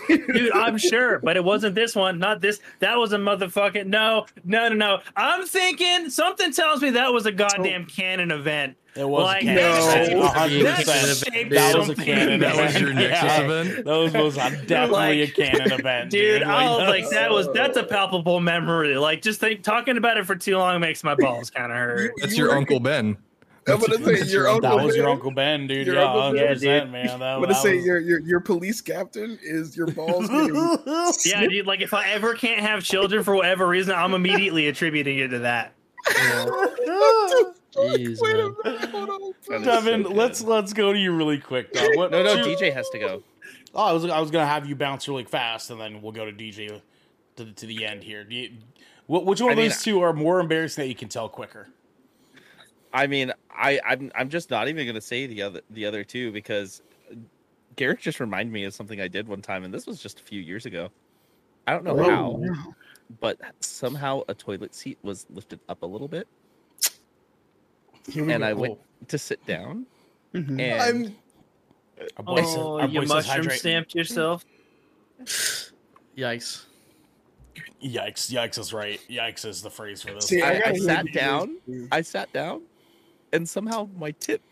Dude, I'm sure, but it wasn't this one. Not this. That was a motherfucking no, no, no, no. I'm thinking something tells me that was a goddamn oh. canon event. It was Like, a canon no. event, a hundred That That was a something. canon That was your Nexus Yeah. event? <laughs> That was, was definitely Like, a canon event, <laughs> Dude, dude. I was oh, like, that was <laughs> that's a palpable memory. Like, just think, talking about it for too long makes my balls kind of hurt. That's your Uncle Ben. I'm gonna say your uncle. That was your Ben- Uncle Ben, dude. Your yeah, Uncle Ben. 100%, man. That, I'm gonna that say was- your your your police captain is your balls. <laughs> Yeah, dude. Like, if I ever can't have children for whatever reason, I'm immediately attributing it to that. <laughs> Jeez, Wait a minute, hold on. That is Devin, so let's let's go to you really quick, dog. What, No, no, two- DJ has to go. Oh, I was I was gonna have you bounce really fast, and then we'll go to DJ to the, to the end here. Do you, which one I of mean, those two are more embarrassing that you can tell quicker? I mean, I, I'm, I'm just not even gonna say the other, the other two because Garrick just reminded me of something I did one time, and this was just a few years ago. I don't know Oh, how, wow. but somehow a toilet seat was lifted up a little bit, and go. I went to sit down, Mhm. and I'm Our boy Oh, our you boy says mushroom stamped yourself. Yikes. Yikes! Yikes is right. Yikes is the phrase for this. See, I- gotta I sat down. I sat down, and somehow my tip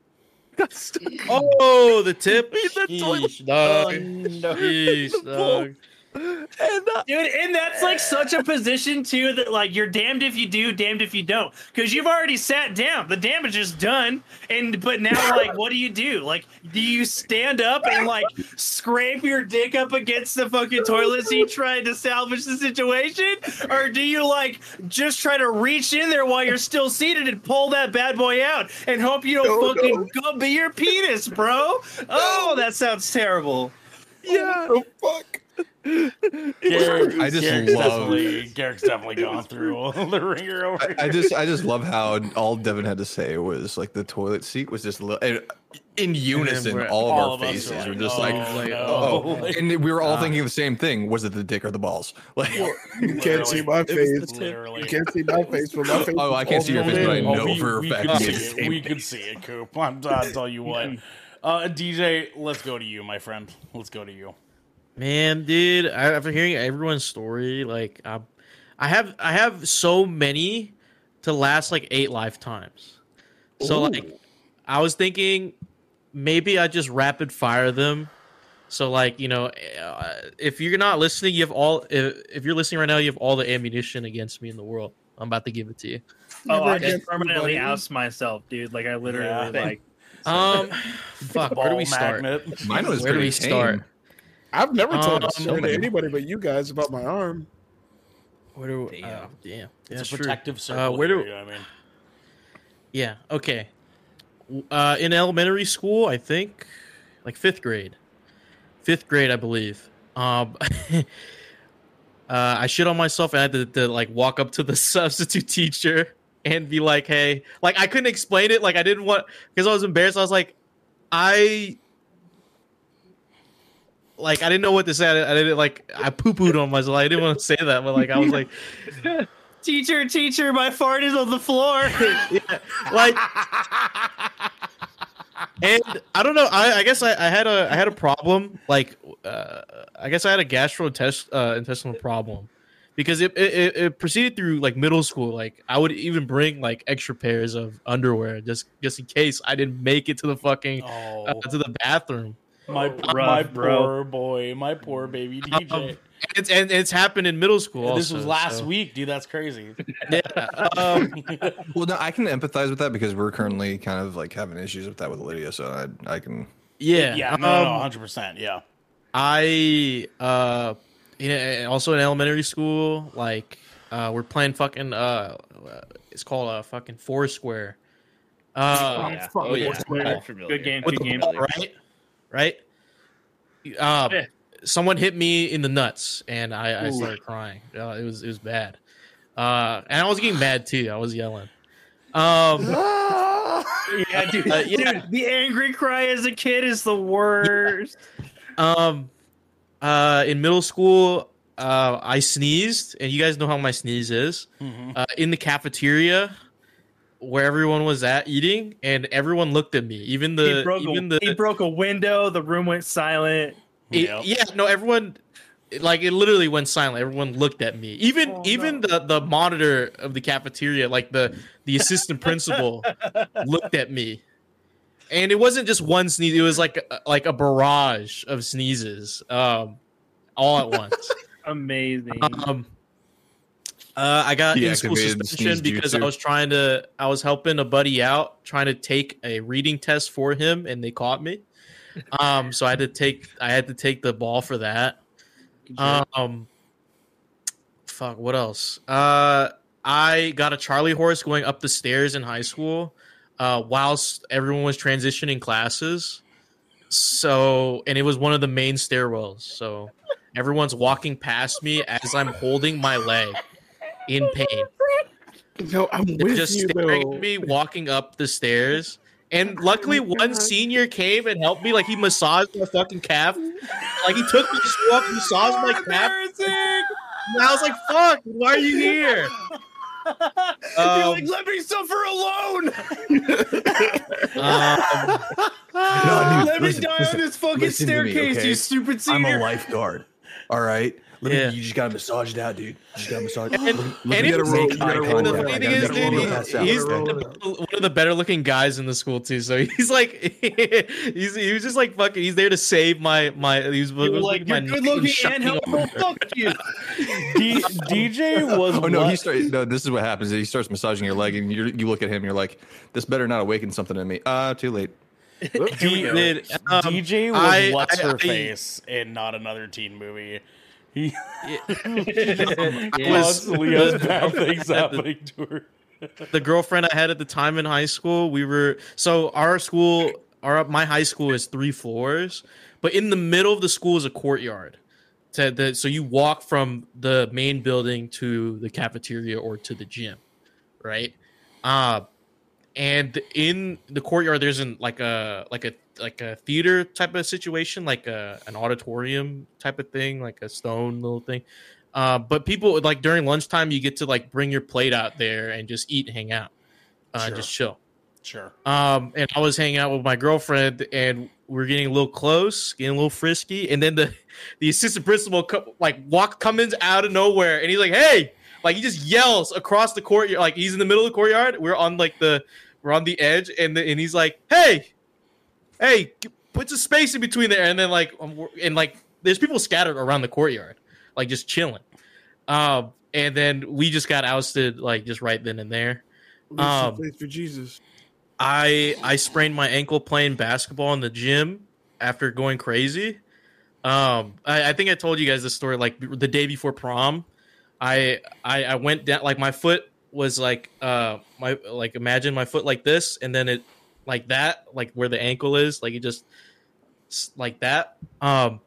<laughs> got stuck. Oh, the tip! <laughs> the toilet dog. Oh, no. Sheesh, <laughs> dog. And uh, Dude, and that's like such a position too that like you're damned if you do, damned if you don't, because you've already sat down. The damage is done, and but now like, what do you do? Like, do you stand up and like scrape your dick up against the fucking toilet seat trying to salvage the situation, or do you like just try to reach in there while you're still seated and pull that bad boy out and hope you don't No, fucking go be your penis, bro? Oh, that sounds terrible. yeah, Oh fuck! Garrick, I just Garrick's love- definitely Garrick's definitely gone through the ringer over I, I just I just love how all Devin had to say was like the toilet seat was just li- and in unison. we're- all of all our of faces are were like, just "Oh, like, no." oh, and we were all Ah. thinking the same thing: was it the dick or the balls? Like, <laughs> You can't see my face. tip. Literally. You can't see my face, but my <laughs> face. Oh, I can't see your face, but I Oh, know we, for a we fact could see it. We could see it, Coop. I'm, I'll tell you what. <laughs> Uh, DJ, let's go to you, my friend. Let's go to you. Man, dude, after hearing everyone's story, like I, I have I have so many to last like eight lifetimes. So like, I was thinking maybe I just rapid fire them. So like you know, uh, if you're not listening, you have all. If, if you're listening right now, you have all the ammunition against me in the world. I'm about to give it to you. Oh, I just permanently anybody. oust myself, dude. Like I literally Yeah. like. <laughs> Um, fuck. Where do we start? magnet. mine was Where do we tame. start? I've never told Um, a story to anybody but you guys about my arm. Where do? Damn. Uh, damn. It's That's a true. protective circle. Uh, where here, do? you I mean? Yeah. Okay. Uh, in elementary school, I think, like fifth grade, fifth grade, I believe. Um, <laughs> uh, I shit on myself and I had to, to like walk up to the <laughs> substitute teacher and be like, "Hey," like I couldn't explain it. Like I didn't want because I was embarrassed. I was like, I. Like I didn't know what to say. I, I didn't like I poo pooed on myself. I didn't want to say that, but like I was like, <laughs> Teacher, teacher, my fart is on the floor. <laughs> like and I don't know. I, I guess I, I had a I had a problem. Like uh, I guess I had a gastrointestinal uh, intestinal problem because it, it it- it proceeded through like middle school. Like I would even bring like extra pairs of underwear just just in case I didn't make it to the fucking Oh, uh, to the bathroom. My, rough, my bro. poor boy, my poor baby DJ. Um, It's and it's happened in middle school. this also, was last so- week, dude. That's crazy. <laughs> Yeah. Um, <laughs> Well, no, I can empathize with that because we're currently kind of like having issues with that with Lydia, so I, I can. yeah. yeah, no, no, um, hundred percent. Yeah. I uh yeah, also in elementary school, like uh we're playing fucking uh it's called a uh, fucking Foursquare. Uh yeah. Oh, yeah. Foursquare. I'm familiar. Good game, with good game. ball, right? Right? Uh Yeah. someone hit me in the nuts and I, I started crying. Uh, it was it was bad. Uh and I was getting mad too. I was yelling. Um <laughs> Yeah, dude, Uh, yeah. dude, the angry cry as a kid is the worst. Um, uh, in middle school, uh, I sneezed, and you guys know how my sneeze is. Mhm. Uh, in the cafeteria, where everyone was at eating, and everyone looked at me. Even the he, broke even a, the he broke a window. The room went silent. it- Yeah. yeah, no, everyone. Like it literally went silent. Everyone looked at me. Even Oh, even the the monitor of the cafeteria, like the the assistant <laughs> principal, looked at me. And it wasn't just one sneeze; it was like like a barrage of sneezes, um, all at once. <laughs> Amazing. Um, uh, I got in school suspension because I was trying to, I was helping a buddy out, trying to take a reading test for him, and they caught me. <laughs> Um, so I had to take, I had to take the ball for that. Um, fuck, what else? Uh, I got a Charlie horse going up the stairs in high school, uh, whilst everyone was transitioning classes. So, and it was one of the main stairwells. So, everyone's walking past me as I'm holding my leg in pain. No, I'm They're with just you staring though. at me walking up the stairs. And luckily, one senior came and helped me. Like he massaged my fucking calf. <laughs> Like he took me up, massaged my calf. And I was like, "Fuck! Why are you here?" <laughs> You're Um, like, let me suffer alone. <laughs> um, No, dude, let me die listen, on this fucking listen to me, staircase, okay? you stupid senior. I'm a lifeguard. All right. Let Yeah. me, you just gotta massage it out, dude. You just gotta massage. And- Let me- and let me it get a roll. and You gotta the roll it funny out. I thing is, a dude, roll he- it out. he's Roll the- it out. one of the better looking guys in the school too. So he's like, <laughs> he's he was just like fucking. He's there to save my my. He was, You're was like, my you're good looking and helpful. <laughs> Fuck you. <laughs> D- DJ was Oh no, what- he started. No, this is what happens. He starts massaging your leg, and you you look at him. You're like, "This better not awaken something in me." Ah, too late. D- Dude, um, DJ was I- what's I- her I- face in not another teen movie. He <laughs> was- constantly has bad things happening to her. the girlfriend I had at the time in high school, we were so our school, our my high school is three floors, but in the middle of the school is a courtyard. To the, so you walk from the main building to the cafeteria or to the gym, right? Uh and in the courtyard there's an like a like a like a theater type of situation, like a an auditorium type of thing, like a stone little thing. Uh, but people like during lunchtime, you get to like bring your plate out there and just eat and hang out, uh, Sure. just chill. Sure. Um, and I was hanging out with my girlfriend, and we are getting a little close, getting a little frisky, and then the <laughs> the assistant principal co- like walk comes out of nowhere, and he's like, "Hey!" Like he just yells across the courtyard, like he's in the middle of the courtyard. We're on like the we're on the edge, and the, and he's like, "Hey, hey, put some space in between there," and then like um, and like there's people scattered around the courtyard, like just chilling. Um, and then we just got ousted, like just right then and there. Um, for Jesus. I I sprained my ankle playing basketball in the gym after going crazy. Um, I, I think I told you guys this story like the day before prom. I I, I went down like my foot was like uh my like imagine my foot like this and then it like that like where the ankle is like it just like that. Um,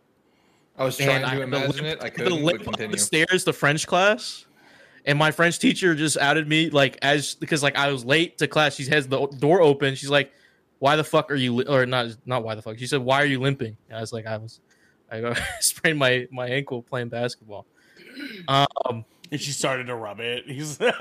I was trying I to to imagine limp- it. I couldn't. limp up the stairs to French class, and my French teacher just outed me like as because like I was late to class. She has the door open. She's like, "Why the fuck are you?" Li-? Or not not why the fuck. She said, "Why are you limping?" And I was like, "I was I <laughs> sprained my my ankle playing basketball." Um, And she started to rub it. He's <laughs> uh,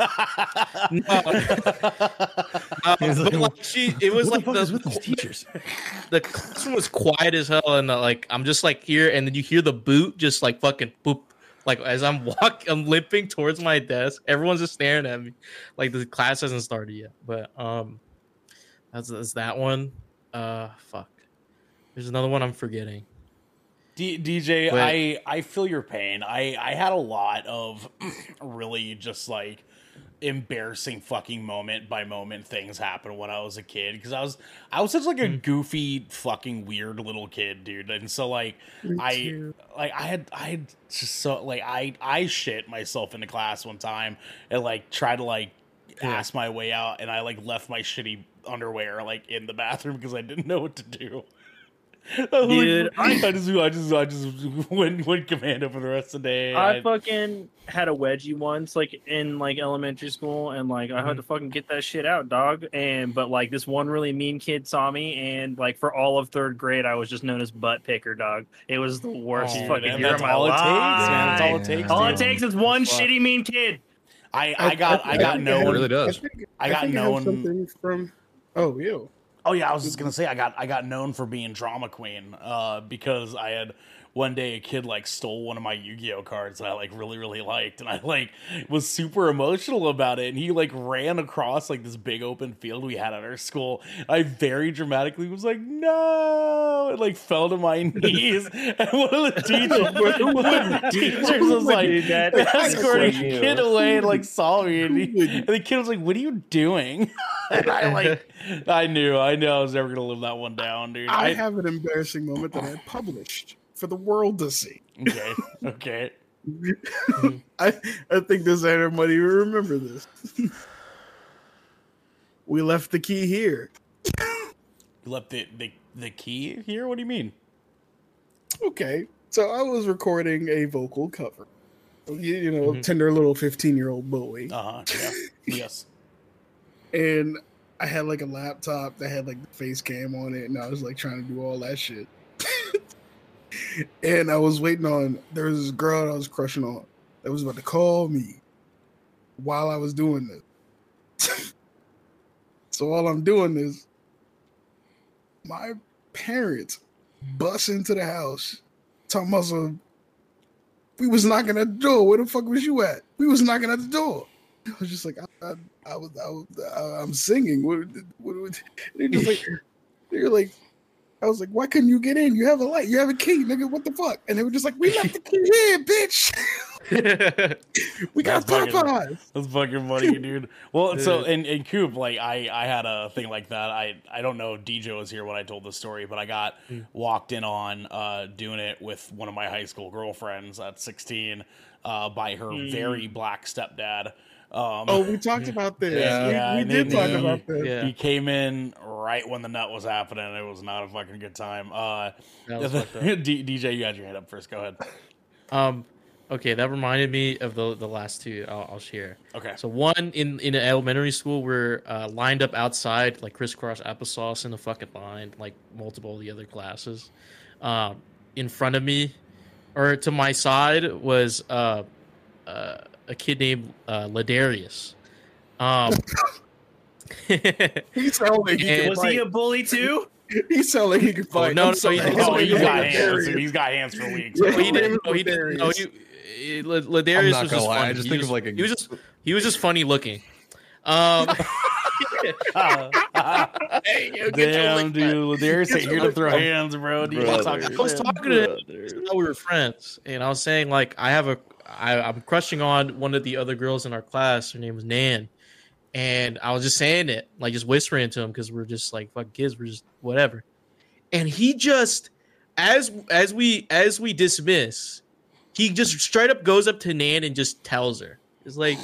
but like she, it was like the, teachers? <laughs> the classroom was quiet as hell, and uh, like I'm just like here, and then you hear the boot just like fucking boop. Like as I'm walk, <laughs> I'm limping towards my desk. Everyone's just staring at me. Like the class hasn't started yet, but um, that's, that's that one. Uh, fuck. There's another one I'm forgetting. D- DJ, But- I I feel your pain. I I had a lot of <clears throat> really just like embarrassing fucking moment by moment things happen when I was a kid because I was I was such like a mm. goofy fucking weird little kid, dude. And so like I too. like I had I had just so like I I shit myself into class one time and like tried to like ask my way out and I like left my shitty underwear like in the bathroom because I didn't <laughs> know what to do. Dude, I, I just I just I just <laughs> went went commando for the rest of the day. I fucking had a wedgie once, like in like elementary school, and like I Mm-hmm. had to fucking get that shit out, dog. And but like this one really mean kid saw me, and like for all of third grade, I was just known as butt picker, dog. It was the worst Oh, fucking man, year of my all it life. takes, man. That's all it Yeah. takes. All it takes is one Fuck. shitty mean kid. I I got I I got no known. It really does. I think I got think known- have something from. Oh, you. Oh yeah, I was just gonna say I got I got known for being drama queen uh, because I had one day a kid like stole one of my Yu-Gi-Oh cards that I like really really liked and I like was super emotional about it and he like ran across like this big open field we had at our school. I very dramatically was like no! And like fell to my <laughs> knees and one of the teachers, one of the teachers was like <laughs> escorting That's the so kid away and like saw me and, he, and the kid was like what are you doing? <laughs> And I like I knew, I knew I was never gonna live that one down, dude. I I, have an embarrassing moment that I published for the world to see. okay, okay. <laughs> I I think this everybody will remember this. we left the key here. You left the, the the key here. What do you mean? Okay, so I was recording a vocal cover. You, you know, Mhm. tender little fifteen-year-old Bowie, Uh huh. Yeah. yes. and I had like a laptop that had like the face cam on it, and I was like trying to do all that shit. And I was waiting on there was this girl I was crushing on that was about to call me while I was doing this. <laughs> so while I'm doing this, my parents bust into the house talking about some We was knocking at the door. Where the fuck was you at? We was knocking at the door. <laughs> I was just like, I, I, I was, I was, I, am singing. What, what, what? They're just like, they're like, I was like, why couldn't you get in? You have a light. You have a key, nigga. What the fuck? And they were just like, we left the key <laughs> here, bitch. <laughs> we got That's fucking- Popeyes. That's fucking funny, dude. Well, so in, in Coop, like I, I had a thing like that. I, I don't know if DJ was here when I told the story, but I got walked in on uh, doing it with one of my high school girlfriends at 16 uh, by her very black stepdad. Um, Oh, we talked about this. Yeah, we, yeah, we and did talk he- about this. Yeah. He came in right when the nut was happening. It was not a fucking good time. Uh, That was fucked up. <laughs> D- DJ, you had your hand up first. Go ahead. Um, okay, that reminded me of the the last two. I'll, I'll share. Okay. So one in in elementary school, we're uh, lined up outside like crisscross applesauce in a fucking line, like multiple of the other classes. Um, in front of me, or to my side, was uh, uh, a kid named uh, Ladarius. Um, <laughs> He sounded like he And- Was fight. he a bully too? He sounded like he could Oh, fight. no, I'm no, sorry. he- His Oh, name he's was got hands. Darius. He's got hands for weeks. Yeah, Oh, he didn't. name Oh, he didn't. Oh, Darius. he, he, Ladarius I'm was just lie, I just He think was- of, like, a- he was just he was just funny looking. Um, <laughs> Damn, dude. Ladarius ain't here to throw hands, bro. Dude, I was talking to him. we were friends, and I was saying like I have a I, I'm crushing on one of the other girls in our class. Her name was Nan, and I was just saying it, like just whispering to him because we're just like fuck kids, we're just whatever. And he just as as we as we dismiss, he just straight up goes up to Nan and just tells her, "It's like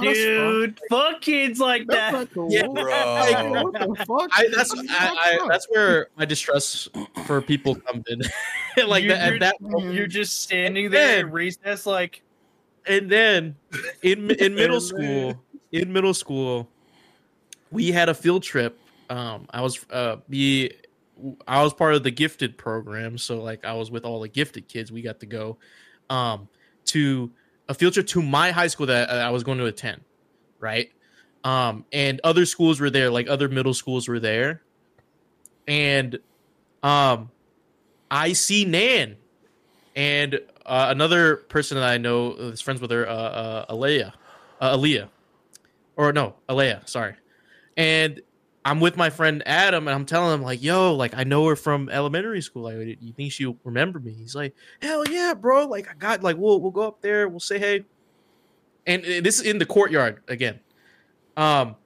Dude, fuck kids like That's that. not cool. Yeah, Bro, what the fuck? I that's What I, I, that's where my distrust for people comes in. <laughs> like You're- that, at you're- that You're just standing there in recess, like and then in in middle <laughs> school in middle school we had a field trip um i was uh the i was part of the gifted program so like i was with all the gifted kids we got to go um to a field trip to my high school that uh, i was going to attend right? Um and other schools were there like other middle schools were there. And um i see nan and uh, another person that I know is friends with her, uh, uh, Alea, uh, Aaliyah, or no, Alea, sorry. And I'm with my friend Adam, and I'm telling him like, "Yo, like I know her from elementary school. Like, you think she'll remember me?" He's like, "Hell yeah, bro! Like I got like we'll we'll go up there, we'll say hey." And this is in the courtyard again. Um,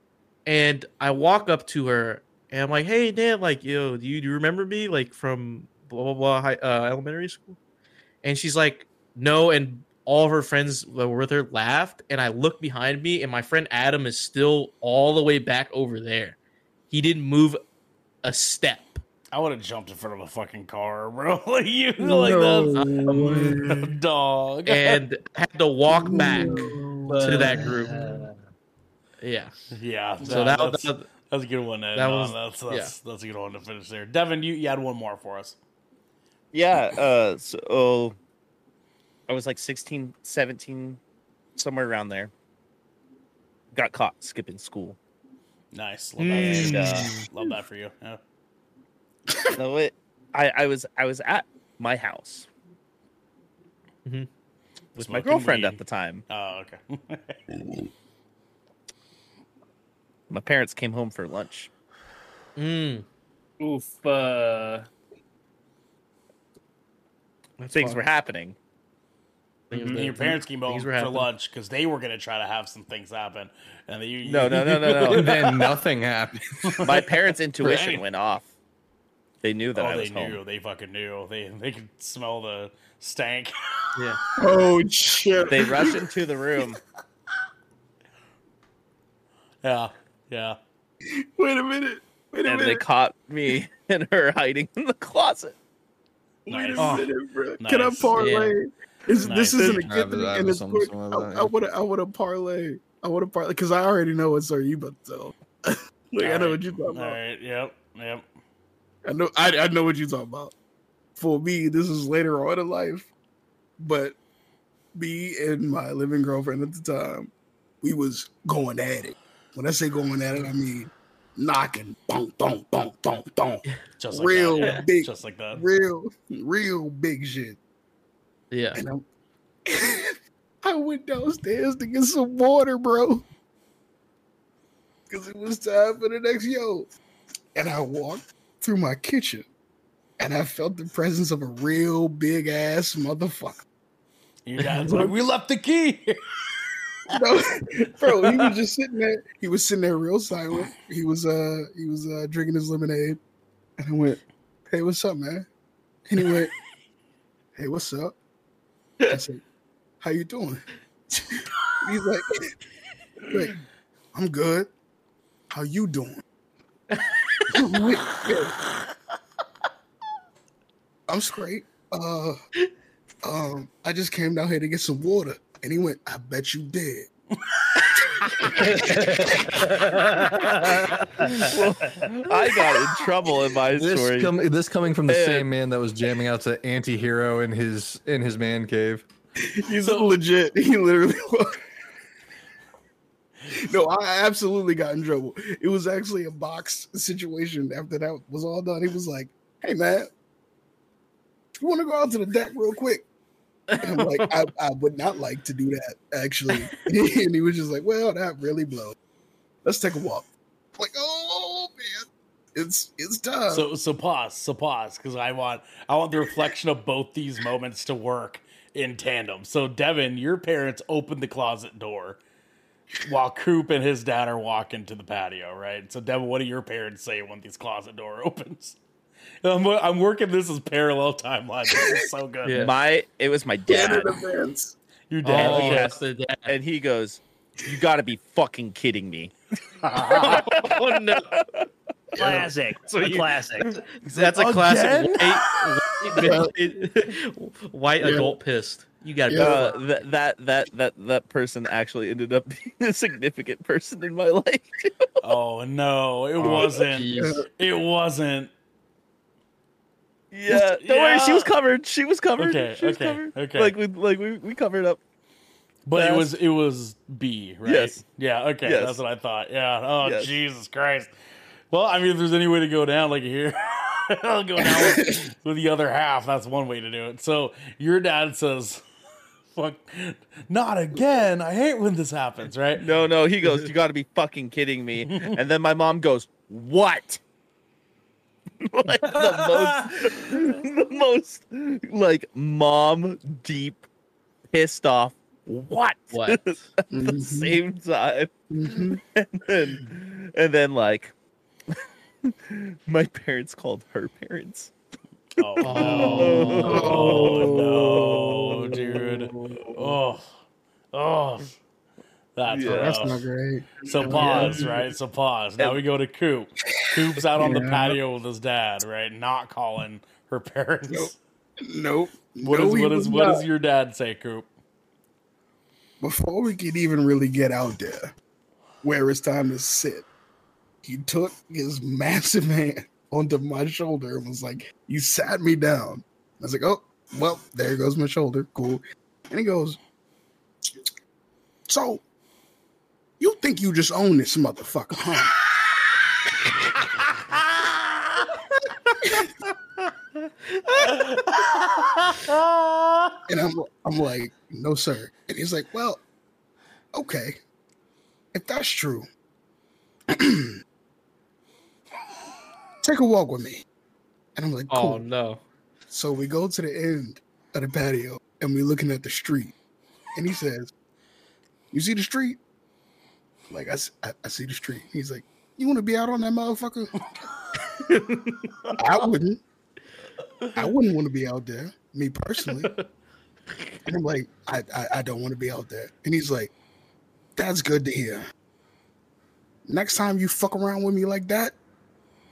and I walk up to her, and I'm like, "Hey, Dan, like, yo, do you do you remember me like from blah blah blah high, uh, elementary school?" And she's like, no. And all of her friends that were with her laughed. And I look behind me, and my friend Adam is still all the way back over there. He didn't move a step. I would have jumped in front of a fucking car, <laughs> bro. like you, like that's No <laughs> dog. And had to walk back to that group. Yeah. yeah, So that, that, that's, that that's a good one. To end that on. was- that's that's, that's a good one to finish there. Devin, you, you had one more for us. Yeah. Uh. So I was like 16, 17, somewhere around there. Got caught skipping school. Nice, love that, for you. Mm. love that for you. Yeah. No, it. I I was I was at my house Mhm. with my girlfriend weed. at the time. Oh, okay. <laughs> My parents came home for lunch. mm, oof. Uh, Things fun. were happening. Mm-hmm. Things And were- your parents came home for happening. lunch because they were gonna try to have some things happen, and then you, No, no, no, no, no. <laughs> Then nothing happened. <laughs> My parents' intuition Right. went off. They knew that oh, I they was knew. home. They fucking knew. They they could smell the stank. Yeah. <laughs> Oh shit! They rushed into the room. yeah, yeah. Wait a minute. Wait a minute. and they caught me and her hiding in the closet. Wait a Nice. minute, bro. Oh, Can I Nice. parlay? Is, Nice. This isn't a good thing, and it's something I, yeah. would I would have parlay. I would have parlay because I already know what story you about to tell. like I know what you talking about. right. Yep. Yep. I know I, I know what you talking about. For me, this is later on in life, but me and my living girlfriend at the time, we was going at it. When I say going at it, I mean knocking, bonk, bonk, bonk, bonk, bonk, Just like real that. big, Just like that. real, real big shit. Yeah. And I'm <laughs> went downstairs to get some water, bro. Because it was time for the next yo. And I walked through my kitchen and I felt the presence of a real big ass motherfucker. Your dad's <laughs> like, we left the key. <laughs> No, bro, he was just sitting there. He was sitting there real silent. He was uh he was uh drinking his lemonade. And I went, Hey, what's up, man? And he went, Hey, what's up? I said, How you doing? <laughs> He's like, like, I'm good. How you doing? I'm straight. Uh um, I just came down here to get some water. And he went, I bet you did. <laughs> <laughs> I got in trouble in my This, story. com- this coming from the Yeah. same man that was jamming out to anti-hero in his in his man cave. He's legit. He literally was. No, I absolutely got in trouble. It was actually a box situation after that was all done. He was like, Hey man, you want to go out to the deck real quick? Like, I, I would not like to do that, actually. <laughs> <laughs> and he was just like, Well, that really blows. Let's take a walk. Like, oh man, it's it's time. so so pause, so pause, because I want I want the reflection of both these moments to work in tandem. So Devin, your parents opened the closet door while Coop and his dad are walking to the patio, right? So Devin, what do your parents say when this closet door <laughs> opens? I'm, I'm working this as parallel timeline. This is so good. Yeah. My it was my dad, Your Oh, dad. okay. yes. the dad. and he goes, "You got to be fucking kidding me!" <laughs> oh no, Classic. So a you- classic. that's a classic Again? white, white, <laughs> white Yeah. adult pissed. You got to Yeah. Uh, that that that that that person actually ended up <laughs> being a significant person in my life. Oh no, it wasn't. jeez. It wasn't. Yeah, don't worry, she was covered. She was covered. Okay, she was okay, covered. okay. Like we like we, we covered up. But it was it was B, right? Yes. Yeah. Okay. Yes. That's what I thought. Yeah. Oh Yes. Jesus Christ. Well, I mean, if there's any way to go down like here, <laughs> I'll go down with, <laughs> with the other half. That's one way to do it. So your dad says, <laughs> "Fuck, not again." I hate when this happens. Right? No, no, he goes, "You got to be fucking kidding me!" And then my mom goes, "What?" <laughs> like the most, <laughs> the most like mom deep, pissed off. What? What? <laughs> At the Mhm. same time, Mhm. and then, and then like, my parents called her parents. Oh, no. oh no, dude. Oh, oh. That's Yeah. That's not great. So pause, right? So pause. Now we go to Coop. Coop's out on the patio with his dad, right? Not calling her parents. Nope. Nope. What No, is he what was what not. does your dad say, Coop? before we could even really get out there where it's time to sit, he took his <laughs> massive hand onto my shoulder and was like, You sat me down. I was like, Oh, well, there goes my shoulder. Cool. And he goes, So, you think you just own this motherfucker, huh? And I'm, I'm like, no, sir. And he's like, well, okay. If that's true, <clears throat> take a walk with me. And I'm like, oh, cool. Oh no. So we go to the end of the patio and we're looking at the street. And he says, You see the street? Like, I, I see the street. He's like, You want to be out on that motherfucker? I wouldn't. I wouldn't want to be out there, me personally. And I'm like, I, I, I don't want to be out there. And he's like, That's good to hear. Next time you fuck around with me like that,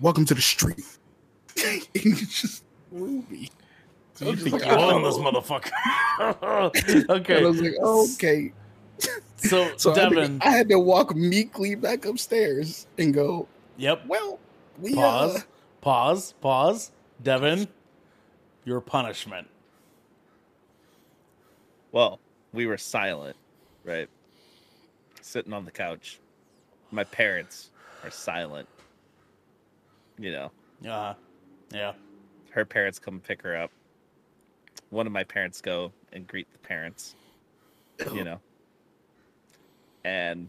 welcome to the street. <laughs> and he just me. So he's just like, You own "Oh." this motherfucker. <laughs> And I okay, was like, okay. So, <laughs> So I had, to, Devin. I had to walk meekly back upstairs and go, Yep. well, we Pause. uh, Pause. Pause. Devin, your punishment. Well, we were silent, right? Sitting on the couch. My parents are silent. You know, Uh, yeah. her parents come pick her up. One of my parents go and greet the parents. you know. And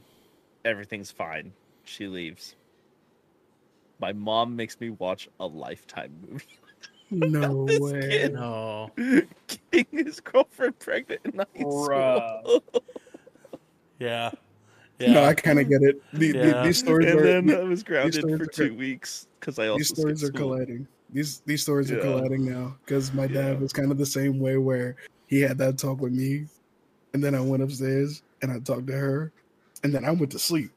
everything's fine. She leaves. My mom makes me watch a lifetime movie. <laughs> No This way. kid- No. Getting his girlfriend pregnant in high school. <laughs> Yeah. Yeah. <laughs> No, I kind of get it. The, the- these stories and are then the- I was grounded stories for are- two weeks because I also these stories are school. colliding. These these stories are colliding now because my dad Yeah. was kind of the same way where he had that talk with me, and then I went upstairs and I talked to her, and then I went to sleep.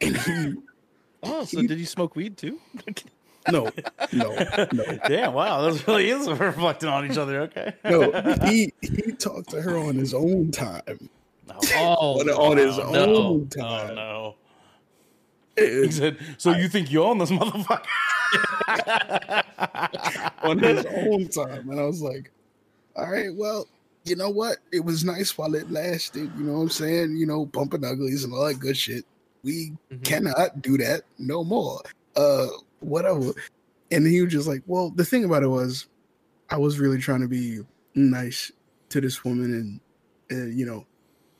And he <laughs> Oh, so did you smoke weed too? <laughs> no no no <laughs> Damn, wow, this really is reflecting on each other. Okay. no he he talked to her on his own time Oh, on, on his no. own Oh time. no. He said, "So you think you own this motherfucker?" on his own time, and I was like, all right, well. You know what? It was nice while it lasted. You know what I'm saying? You know, bumping uglies and all that good shit. We Mhm. cannot do that no more. Uh, whatever. And he was just like, well, the thing about it was, I was really trying to be nice to this woman, and uh, you know,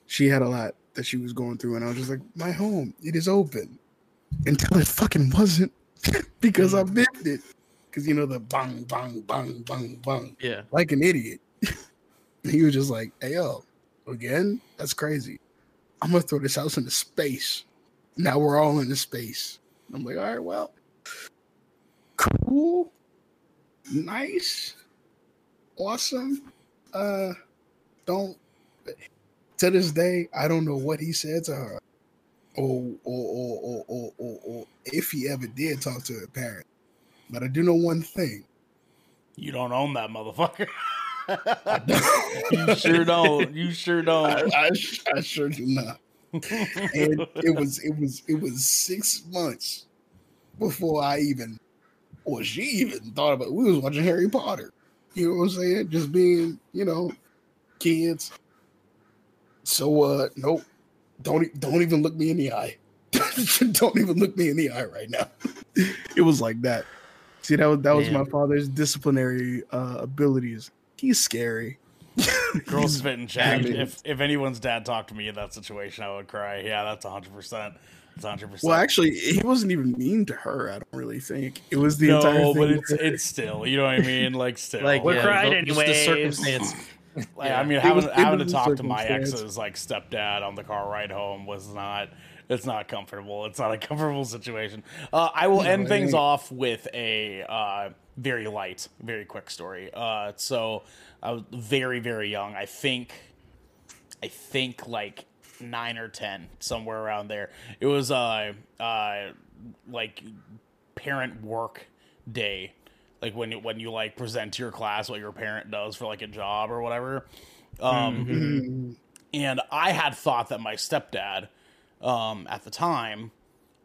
she had a lot that she was going through, and I was just like, my home, it is open, until it fucking wasn't, <laughs> because I missed it, because you know the bang, bang, bang, bang, bang, yeah. like an idiot. <laughs> he was just like, hey yo, again, that's crazy. I'm gonna throw this house into space. Now we're all into space. I'm like, all right, well, cool, nice, awesome. Uh, don't. To this day, I don't know what he said to her, or or or or or, or, or if he ever did talk to her parent. But I do know one thing. You don't own that motherfucker. <laughs> you sure don't. You sure don't. I, I sure do not. and it was it was it was six months before I even or she even thought about we was watching Harry Potter. You know what I'm saying? Just being, you know, kids. So uh nope. Don't don't even look me in the eye. <laughs> don't even look me in the eye right now. it was like that. See, that was that was my father's disciplinary uh abilities. He's scary. Girl spit in chat. I mean- If if anyone's dad talked to me in that situation, I would cry. Yeah, that's hundred percent. That's hundred percent. Well, actually, he wasn't even mean to her. I don't really think it was the entire no, thing. but it's her. it's still. You know what I mean? Like still. Like We're yeah, cried just the circumstance. <laughs> Like, Yeah. I mean, It having was- having to talk to my ex's like stepdad on the car ride home was not. It's not comfortable. It's not a comfortable situation. Uh, I will No, end things off with a uh, very light, very quick story. Uh, so I was very, very young. I think, I think like nine or ten, somewhere around there. It was uh, uh, like parent work day like when you when you like present to your class what your parent does for like a job or whatever um Mm, and i had thought that my stepdad um at the time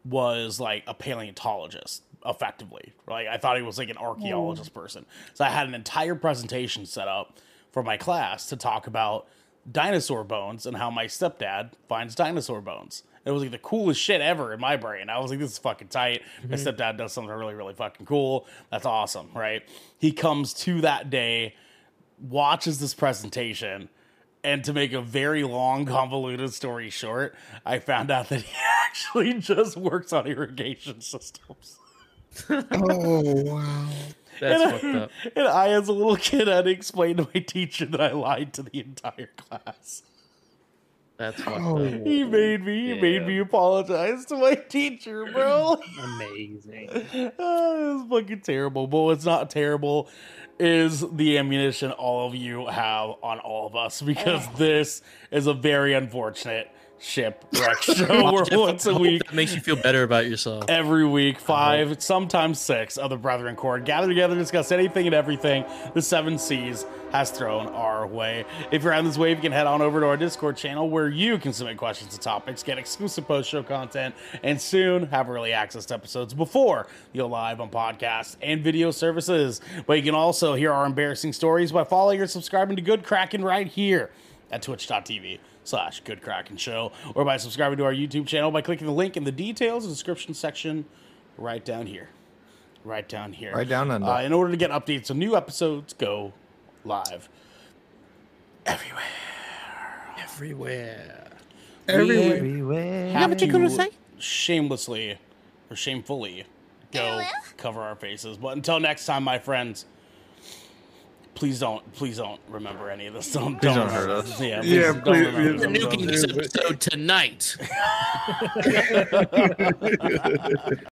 was like a paleontologist effectively like i thought he was like an archaeologist hmm. person so i had an entire presentation set up for my class to talk about dinosaur bones and how my stepdad finds dinosaur bones it was like the coolest shit ever in my brain. I was like, this is fucking tight. My mm-hmm. stepdad does something really, really fucking cool. That's awesome, right? He comes to that day, watches this presentation, and to make a very long, convoluted story short, I found out that he <laughs> actually just works on irrigation systems. Oh <laughs> wow! That's and, fucked I, up. and I, as a little kid, had to explain to my teacher that I lied to the entire class. That's fucked Oh, up. He made me, he made me apologize to my teacher, bro. <laughs> Amazing. oh, <laughs> it was fucking terrible. But what's not terrible is the ammunition all of you have on all of us because oh. this is a very unfortunate shipwreck <laughs> show where <laughs> once a week that makes you feel better about yourself. every week, five, sometimes six other brethren court gather together to discuss anything and everything the seven seas has thrown our way. If you're on this wave, you can head on over to our Discord channel where you can submit questions and topics, get exclusive post show content, and soon have early access to episodes before you go live on podcasts and video services. But you can also hear our embarrassing stories by following or subscribing to Good Kraken right here at twitch.tv slash good kraken show or by subscribing to our youtube channel by clicking the link in the details and description section right down here right down here Right down under. uh, in order to get updates on new episodes go live everywhere Everywhere. Everywhere. have to shamelessly or shamefully go cover our faces. But until next time, my friends, please don't, please don't remember any of this. Don't, Please don't, don't hurt us. this. Yeah, Yeah, please don't please- remember yeah. this. We're nuking this episode tonight. <laughs> <laughs>